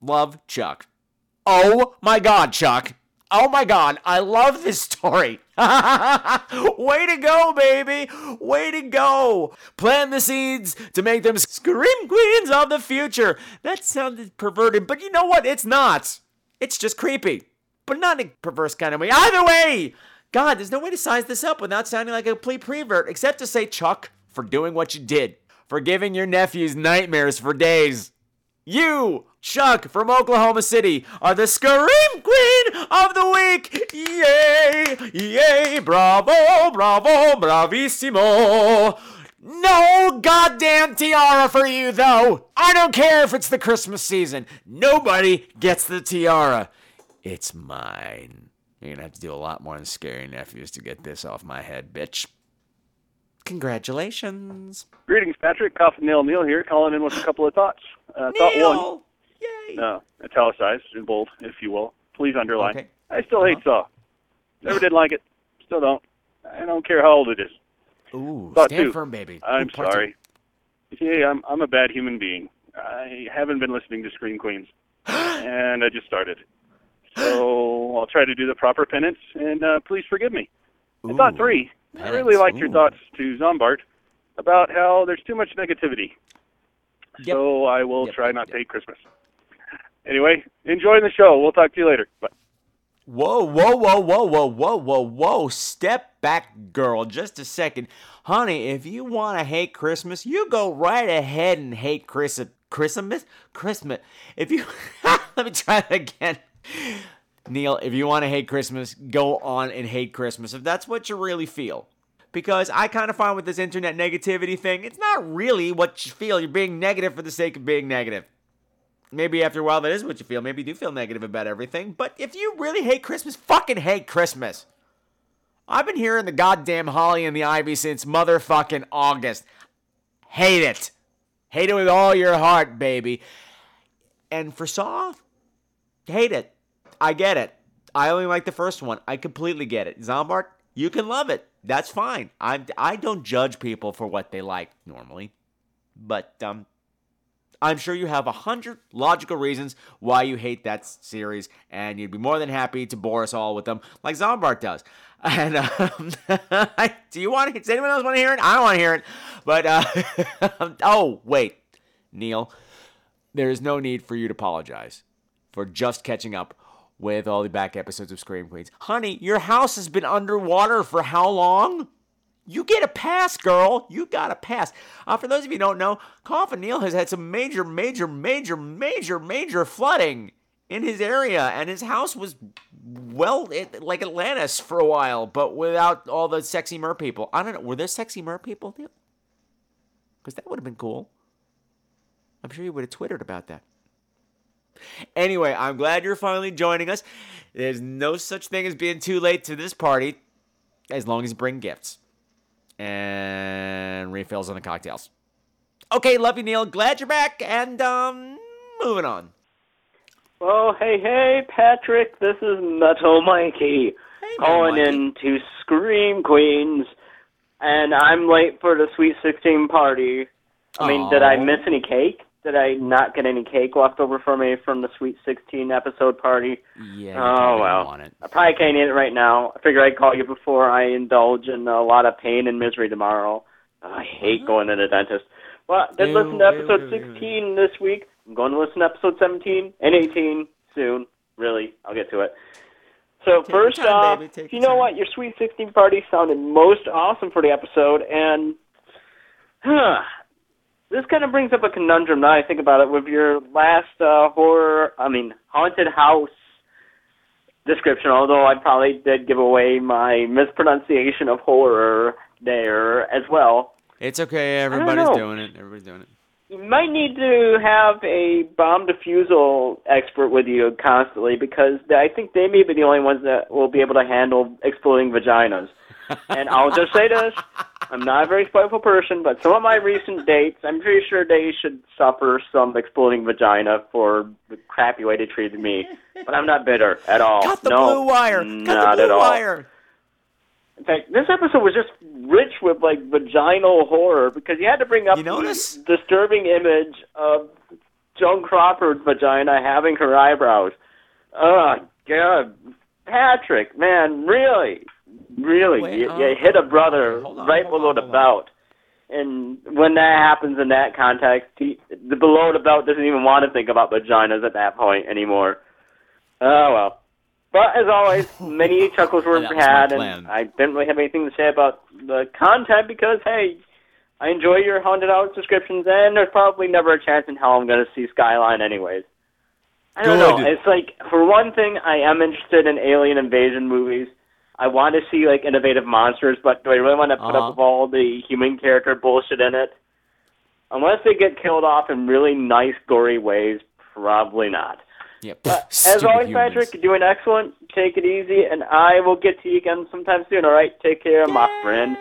[SPEAKER 1] Love, Chuck. Oh my god, Chuck. Oh my god, I love this story. Way to go, baby. Way to go. Plant the seeds to make them scream queens of the future. That sounded perverted, but you know what? It's not. It's just creepy, but not in a perverse kind of way. Either way, God, there's no way to size this up without sounding like a complete prevert, except to say, Chuck, for doing what you did, for giving your nephews nightmares for days. You, Chuck from Oklahoma City, are the Scream Queen of the Week! Yay! Yay! Bravo! Bravo! Bravissimo! No goddamn tiara for you, though! I don't care if it's the Christmas season. Nobody gets the tiara. It's mine. You're gonna have to do a lot more than scary nephews to get this off my head, bitch. Congratulations.
[SPEAKER 8] Greetings, Patrick. Coffin Neil Neil here, calling in with a couple of thoughts. Uh, thought one!
[SPEAKER 1] Yay!
[SPEAKER 8] uh, italicized in bold, if you will. Please underline.
[SPEAKER 1] Okay.
[SPEAKER 8] I still hate Saw. Never did like it. Still don't. I don't care how old it is.
[SPEAKER 1] Ooh,
[SPEAKER 8] Thought
[SPEAKER 1] stand
[SPEAKER 8] two.
[SPEAKER 1] firm, baby.
[SPEAKER 8] I'm
[SPEAKER 1] Ooh,
[SPEAKER 8] sorry. Yeah, I'm I'm a bad human being. I haven't been listening to Scream Queens, and I just started. So I'll try to do the proper penance, and uh, please forgive me. And thought
[SPEAKER 1] Ooh,
[SPEAKER 8] three. I really liked your thoughts to Zombart about how there's too much negativity.
[SPEAKER 1] Yep.
[SPEAKER 8] So I will
[SPEAKER 1] Yep,
[SPEAKER 8] try
[SPEAKER 1] yep,
[SPEAKER 8] not to hate Christmas. Anyway, enjoy the show. We'll talk to you later. Bye.
[SPEAKER 1] Whoa, whoa, whoa, whoa, whoa, whoa, whoa, whoa. Step back, girl. Just a second. Honey, if you want to hate Christmas, you go right ahead and hate Chris- Christmas. Christmas. If you. Let me try that again. Neil, if you want to hate Christmas, go on and hate Christmas if that's what you really feel. Because I kind of find with this internet negativity thing, it's not really what you feel. You're being negative for the sake of being negative. Maybe after a while that is what you feel. Maybe you do feel negative about everything. But if you really hate Christmas, fucking hate Christmas. I've been hearing the goddamn holly and the ivy since motherfucking August. Hate it. Hate it with all your heart, baby. And for Saw, hate it. I get it. I only like the first one. I completely get it. Zombart, you can love it. That's fine. I I don't judge people for what they like normally, but um, I'm sure you have a hundred logical reasons why you hate that series, and you'd be more than happy to bore us all with them, like Zombart does. And um, do you want? Does anyone else want to hear it? I don't want to hear it. But uh, oh wait, Neil, there is no need for you to apologize for just catching up with all the back episodes of Scream Queens. Honey, your house has been underwater for how long? You get a pass, girl. You got a pass. Uh, for those of you who don't know, Coffin has had some major, major, major, major, major flooding in his area, and his house was well it, like Atlantis for a while, but without all the sexy mer people. I don't know. Were there sexy mer people, Because that would have been cool. I'm sure you would have twittered about that. Anyway, I'm glad you're finally joining us. There's no such thing as being too late to this party as long as you bring gifts and refills on the cocktails. Okay, love you, Neil. Glad you're back. And, um, moving on.
[SPEAKER 9] Oh, hey, hey, Patrick. This is Metal Mikey
[SPEAKER 1] Hey,
[SPEAKER 9] calling
[SPEAKER 1] Mikey.
[SPEAKER 9] in to Scream Queens, and I'm late for the Sweet 16 party. I mean, did I miss any cake? Did I not get any cake left over for me from the Sweet 16 episode party?
[SPEAKER 1] Yeah.
[SPEAKER 9] Oh well.
[SPEAKER 1] Want it.
[SPEAKER 9] I probably can't eat it right now. I figure I'd call you before I indulge in a lot of pain and misery tomorrow. Oh, I hate uh-huh. going to the dentist. Well, I did listen to episode
[SPEAKER 1] ew, ew.
[SPEAKER 9] 16 this week. I'm going to listen to episode 17 and 18 soon. Really, I'll get to it. So
[SPEAKER 1] Take
[SPEAKER 9] first
[SPEAKER 1] time,
[SPEAKER 9] off, you know
[SPEAKER 1] time.
[SPEAKER 9] what? Your Sweet 16 party sounded most awesome for the episode, and huh, this kind of brings up a conundrum now I think about it with your last uh, horror, I mean, haunted house description, although I probably did give away my mispronunciation of horror there as well.
[SPEAKER 1] It's okay. Everybody's doing it. Everybody's doing it.
[SPEAKER 9] You might need to have a bomb defusal expert with you constantly because I think they may be the only ones that will be able to handle exploding vaginas. And I'll just say this I'm not a very spiteful person, but some of my recent dates, I'm pretty sure they should suffer some exploding vagina for the crappy way they treated me. But I'm not bitter at all.
[SPEAKER 1] Cut the
[SPEAKER 9] no,
[SPEAKER 1] blue wire.
[SPEAKER 9] Not
[SPEAKER 1] Cut the
[SPEAKER 9] at
[SPEAKER 1] blue
[SPEAKER 9] all. In fact, this episode was just rich with like vaginal horror because you had to bring up
[SPEAKER 1] You
[SPEAKER 9] the disturbing image of Joan Crawford's vagina having her eyebrows. Oh God, Patrick, man, really, really,
[SPEAKER 1] Wait,
[SPEAKER 9] you,
[SPEAKER 1] uh,
[SPEAKER 9] you hit a brother
[SPEAKER 1] on,
[SPEAKER 9] right
[SPEAKER 1] hold
[SPEAKER 9] below
[SPEAKER 1] on,
[SPEAKER 9] the
[SPEAKER 1] on.
[SPEAKER 9] belt. And when that happens in that context, he, the below the belt doesn't even want to think about vaginas at that point anymore. Oh well. But as always, many chuckles were had, and I didn't really have anything to say about the content because, hey, I enjoy your haunted house descriptions, and there's probably never a chance in hell I'm going to see Skyline anyways. I don't know. It's like, for one thing, I am interested in alien invasion movies. I want to see like innovative monsters, but do I really want to put
[SPEAKER 1] Uh-huh.
[SPEAKER 9] up with all the human character bullshit in it? Unless they get killed off in really nice, gory ways, probably not.
[SPEAKER 1] Yep.
[SPEAKER 9] But as always, Patrick, you're doing excellent. Take it easy, and I will get to you again sometime soon. All right, take care, my friend.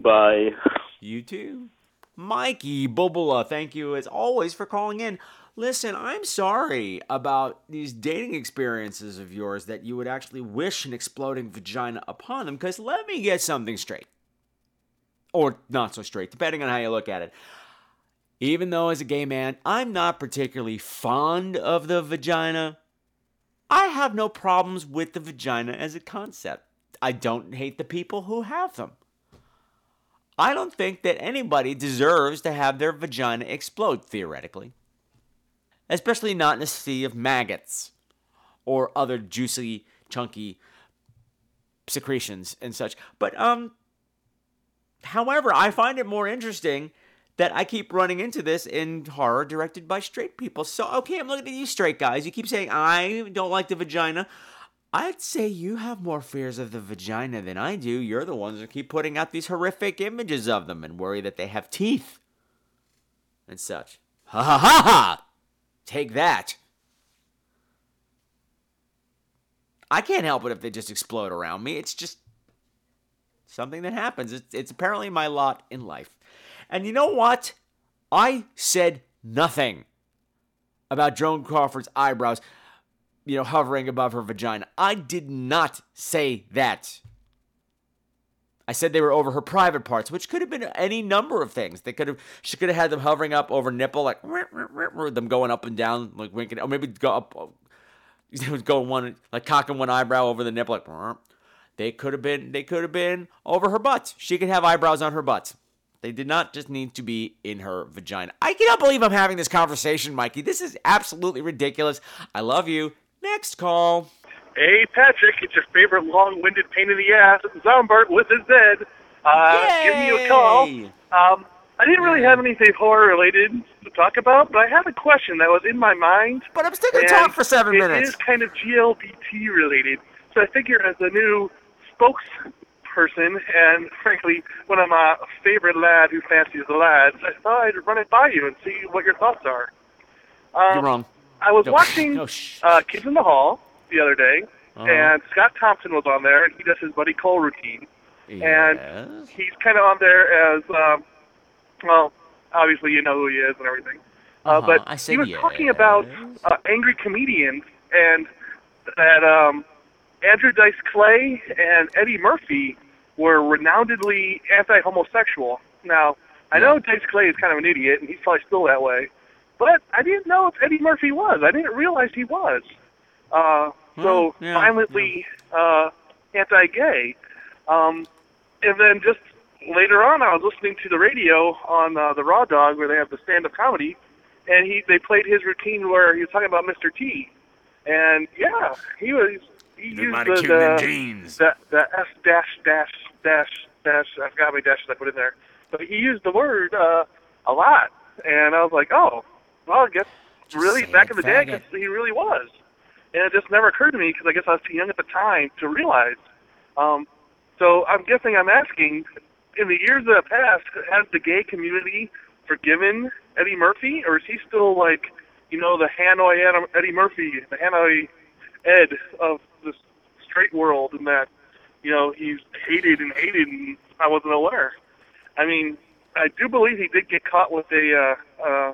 [SPEAKER 9] Bye.
[SPEAKER 1] You too. Mikey Bubula, thank you as always for calling in. Listen, I'm sorry about these dating experiences of yours that you would actually wish an exploding vagina upon them, because let me get something straight. Or not so straight, depending on how you look at it. Even though, as a gay man, I'm not particularly fond of the vagina, I have no problems with the vagina as a concept. I don't hate the people who have them. I don't think that anybody deserves to have their vagina explode, theoretically. Especially not in a sea of maggots or other juicy, chunky secretions and such. But, um, however, I find it more interesting that I keep running into this in horror directed by straight people. So, okay, I'm looking at you straight guys. You keep saying, I don't like the vagina. I'd say you have more fears of the vagina than I do. You're the ones that keep putting out these horrific images of them and worry that they have teeth and such. Ha ha ha ha! Take that. I can't help it if they just explode around me. It's just something that happens. It's, it's apparently my lot in life. And you know what? I said nothing about Joan Crawford's eyebrows, you know, hovering above her vagina. I did not say that. I said they were over her private parts, which could have been any number of things. They could have she could have had them hovering up over nipple, like them going up and down, like winking, or maybe go up, go one like cocking one eyebrow over the nipple, like. They could have been. They could have been over her butt. She could have eyebrows on her butt. They did not just need to be in her vagina. I cannot believe I'm having this conversation, Mikey. This is absolutely ridiculous. I love you. Next call.
[SPEAKER 10] Hey, Patrick, it's your favorite long-winded pain in the ass, Zombart with a Z. Uh, giving you a call. Um, I didn't really have anything horror-related to talk about, but I have a question that was in my mind.
[SPEAKER 1] But I'm still gonna talk for seven
[SPEAKER 10] It
[SPEAKER 1] minutes.
[SPEAKER 10] It is kind of GLBT related, so I figure as a new spokesperson and, frankly, one of my favorite lad who fancies the lads, I thought I'd run it by you and see what your thoughts are. Um,
[SPEAKER 1] You're wrong.
[SPEAKER 10] I was
[SPEAKER 1] No,
[SPEAKER 10] watching
[SPEAKER 1] no,
[SPEAKER 10] uh, Kids in the Hall the other day,
[SPEAKER 1] Uh-huh.
[SPEAKER 10] and Scott Thompson was on there, and he does his Buddy Cole routine. And he's kind of on there as, um, well, obviously you know who he is and everything. Uh,
[SPEAKER 1] Uh-huh,
[SPEAKER 10] but
[SPEAKER 1] I
[SPEAKER 10] he was talking about uh, angry comedians and that um, Andrew Dice Clay and Eddie Murphy were renownedly anti-homosexual. Now, I know Dice Clay is kind of an idiot, and he's probably still that way. but I didn't know if Eddie Murphy was. I didn't realize he was. Uh, so
[SPEAKER 1] yeah,
[SPEAKER 10] violently uh, anti-gay. Um, and then just later on, I was listening to the radio on uh, the Raw Dog where they have the stand-up comedy, and he they played his routine where he was talking about Mr. T, and yeah, he was he
[SPEAKER 1] The
[SPEAKER 10] used
[SPEAKER 1] mighty
[SPEAKER 10] the the,
[SPEAKER 1] jeans.
[SPEAKER 10] the the S dash dash dash dash. I forgot how many dashes I put in there, but he used the word uh, a lot, and I was like, oh, well, I guess really back in the day, I guess he really was, and it just never occurred to me because I guess I was too young at the time to realize. Um, so I'm guessing I'm asking, in the years that have passed, has the gay community forgiven Eddie Murphy, or is he still like, you know, the Hanoi Adam- Eddie Murphy, the Hanoi Ed of the straight world, and that, you know, he's hated and hated, and I wasn't aware. I mean, I do believe he did get caught with a uh, uh,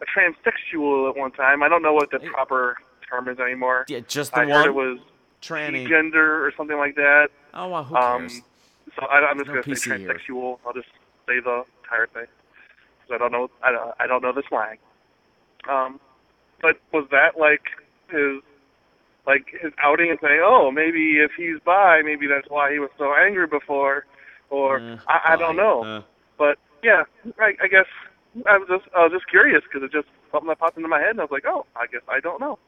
[SPEAKER 10] a transsexual at one time. I don't know what the proper term is anymore.
[SPEAKER 1] Yeah, just the
[SPEAKER 10] I
[SPEAKER 1] one.
[SPEAKER 10] heard it was
[SPEAKER 1] tranny.
[SPEAKER 10] gender or something like that.
[SPEAKER 1] Oh, well, who
[SPEAKER 10] Um,
[SPEAKER 1] cares?
[SPEAKER 10] so I, I'm just
[SPEAKER 1] No
[SPEAKER 10] going to say
[SPEAKER 1] PC here.
[SPEAKER 10] transsexual. I'll just say the entire thing because I don't know. I don't, I don't know the slang. Um, but was that like his like his outing and saying, oh, maybe if he's bi, maybe that's why he was so angry before, or
[SPEAKER 1] Eh,
[SPEAKER 10] I, I don't know.
[SPEAKER 1] uh.
[SPEAKER 10] But yeah, I, I guess I was just I was just curious because it just something that popped into my head, and I was like, oh, I guess I don't know.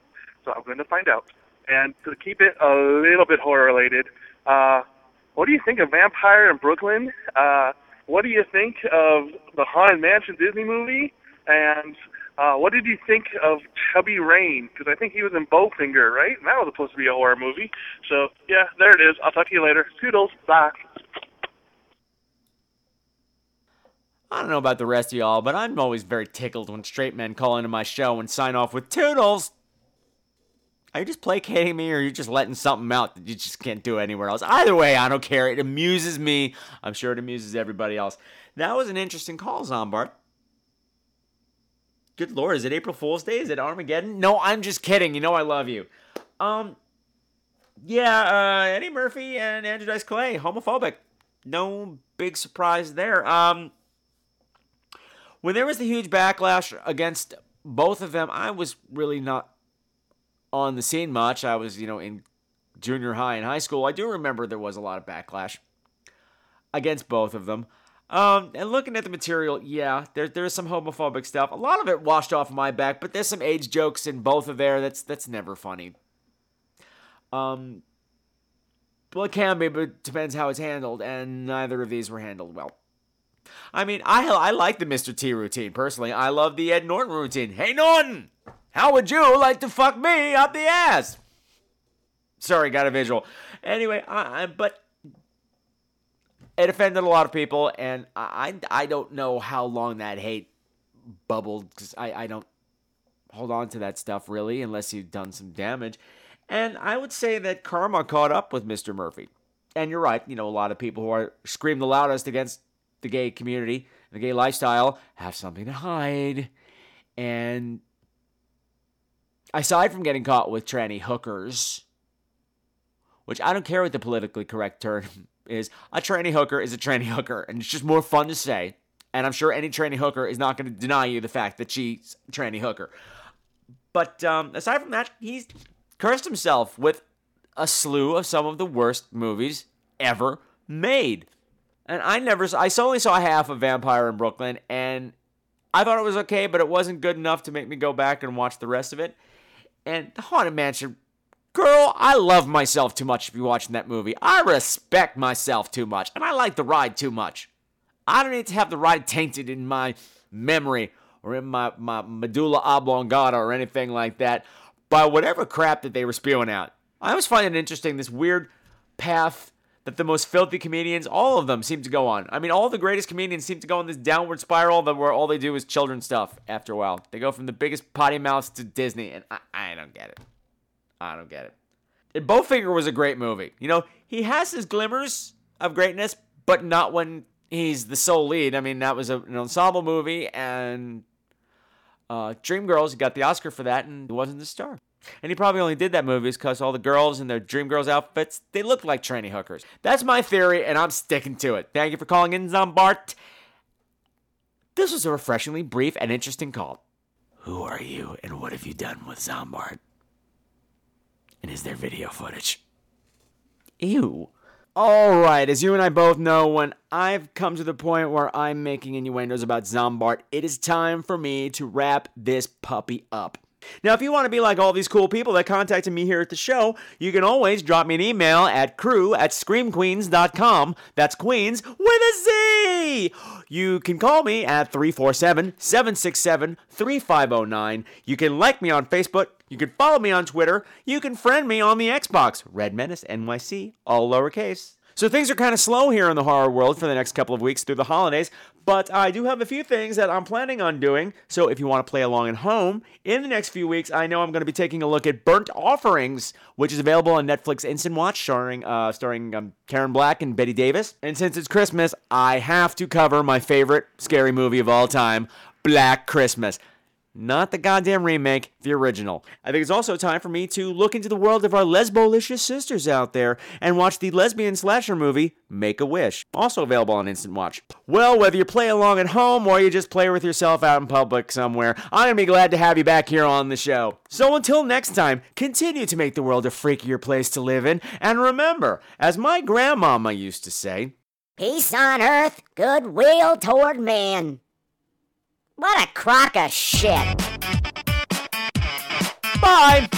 [SPEAKER 10] So I'm going to find out. And to keep it a little bit horror related, uh, what do you think of Vampire in Brooklyn? Uh, what do you think of the Haunted Mansion Disney movie? And uh, what did you think of Chubby Rain? Because I think he was in Bowfinger, right? And that was supposed to be a horror movie. So yeah, there it is. I'll talk to you later. Toodles. Bye.
[SPEAKER 1] I don't know about the rest of y'all, but I'm always very tickled when straight men call into my show and sign off with toodles. Are you just placating me or are you just letting something out that you just can't do anywhere else? Either way, I don't care. It amuses me. I'm sure it amuses everybody else. That was an interesting call, Zombart. Good lord, is it April Fool's Day? Is it Armageddon? No, I'm just kidding. You know I love you. Um, yeah, uh, Eddie Murphy and Andrew Dice Clay, homophobic. No big surprise there. Um, when there was the huge backlash against both of them, I was really not on the scene much. I was, you know, in junior high and high school. I do remember there was a lot of backlash against both of them. Um, and looking at the material, yeah, there there's some homophobic stuff. A lot of it washed off my back, but there's some age jokes in both of there. That's that's never funny. Um, well, it can be, but it depends how it's handled, and neither of these were handled well. I mean, I I like the Mr. T routine personally. I love the Ed Norton routine. Hey Norton, how would you like to fuck me up the ass? Sorry, got a visual. Anyway, I, I but it offended a lot of people, and I I, don't know how long that hate bubbled because I I don't hold on to that stuff really unless you've done some damage. And I would say that karma caught up with Mr. Murphy. And you're right, you know, a lot of people who are scream the loudest against the gay community, the gay lifestyle, have something to hide. And aside from getting caught with tranny hookers, which I don't care what the politically correct term is, a tranny hooker is a tranny hooker, and it's just more fun to say. And I'm sure any tranny hooker is not going to deny you the fact that she's tranny hooker. But um, aside from that, he's cursed himself with a slew of some of the worst movies ever made. And I never, I only saw half of Vampire in Brooklyn, and I thought it was okay, but it wasn't good enough to make me go back and watch the rest of it. And The Haunted Mansion, girl, I love myself too much to be watching that movie. I respect myself too much, and I like the ride too much. I don't need to have the ride tainted in my memory or in my, my medulla oblongata or anything like that by whatever crap that they were spewing out. I always find it interesting, this weird path that the most filthy comedians, all of them, seem to go on. I mean, all the greatest comedians seem to go on this downward spiral that where all they do is children's stuff after a while. They go from the biggest potty mouths to Disney, and I, I don't get it. I don't get it. And Bowfinger was a great movie. You know, he has his glimmers of greatness, but not when he's the sole lead. I mean, that was a, an ensemble movie, and uh, Dreamgirls got the Oscar for that, and he wasn't the star. And he probably only did that movie because all the girls in their Dreamgirls outfits, they look like tranny hookers. That's my theory, and I'm sticking to it. Thank you for calling in, Zombart. This was a refreshingly brief and interesting call. Who are you and what have you done with Zombart? And is there video footage? Ew. Alright, as you and I both know, when I've come to the point where I'm making innuendos about Zombart, it is time for me to wrap this puppy up. Now, if you want to be like all these cool people that contacted me here at the show, you can always drop me an email at crew at screamqueens.com. That's Queens with a Z! You can call me at 347 767 3509. You can like me on Facebook. You can follow me on Twitter. You can friend me on the Xbox. Red Menace NYC, all lowercase. So things are kind of slow here in the horror world for the next couple of weeks through the holidays, but I do have a few things that I'm planning on doing. So if you want to play along at home, in the next few weeks, I know I'm going to be taking a look at Burnt Offerings, which is available on Netflix Instant Watch, starring uh, starring um, Karen Black and Bette Davis. And since it's Christmas, I have to cover my favorite scary movie of all time, Black Christmas. Not the goddamn remake, the original. I think it's also time for me to look into the world of our lesbolicious sisters out there and watch the lesbian slasher movie Make a Wish, also available on Instant Watch. Well, whether you play along at home or you just play with yourself out in public somewhere, I'm gonna be glad to have you back here on the show. So until next time, continue to make the world a freakier place to live in, and remember, as my grandmama used to say,
[SPEAKER 11] Peace on earth, goodwill toward man. What a crock of shit.
[SPEAKER 1] Bye!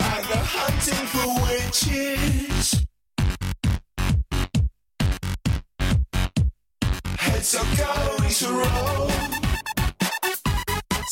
[SPEAKER 2] I go hunting for witches. Heads are going to roll.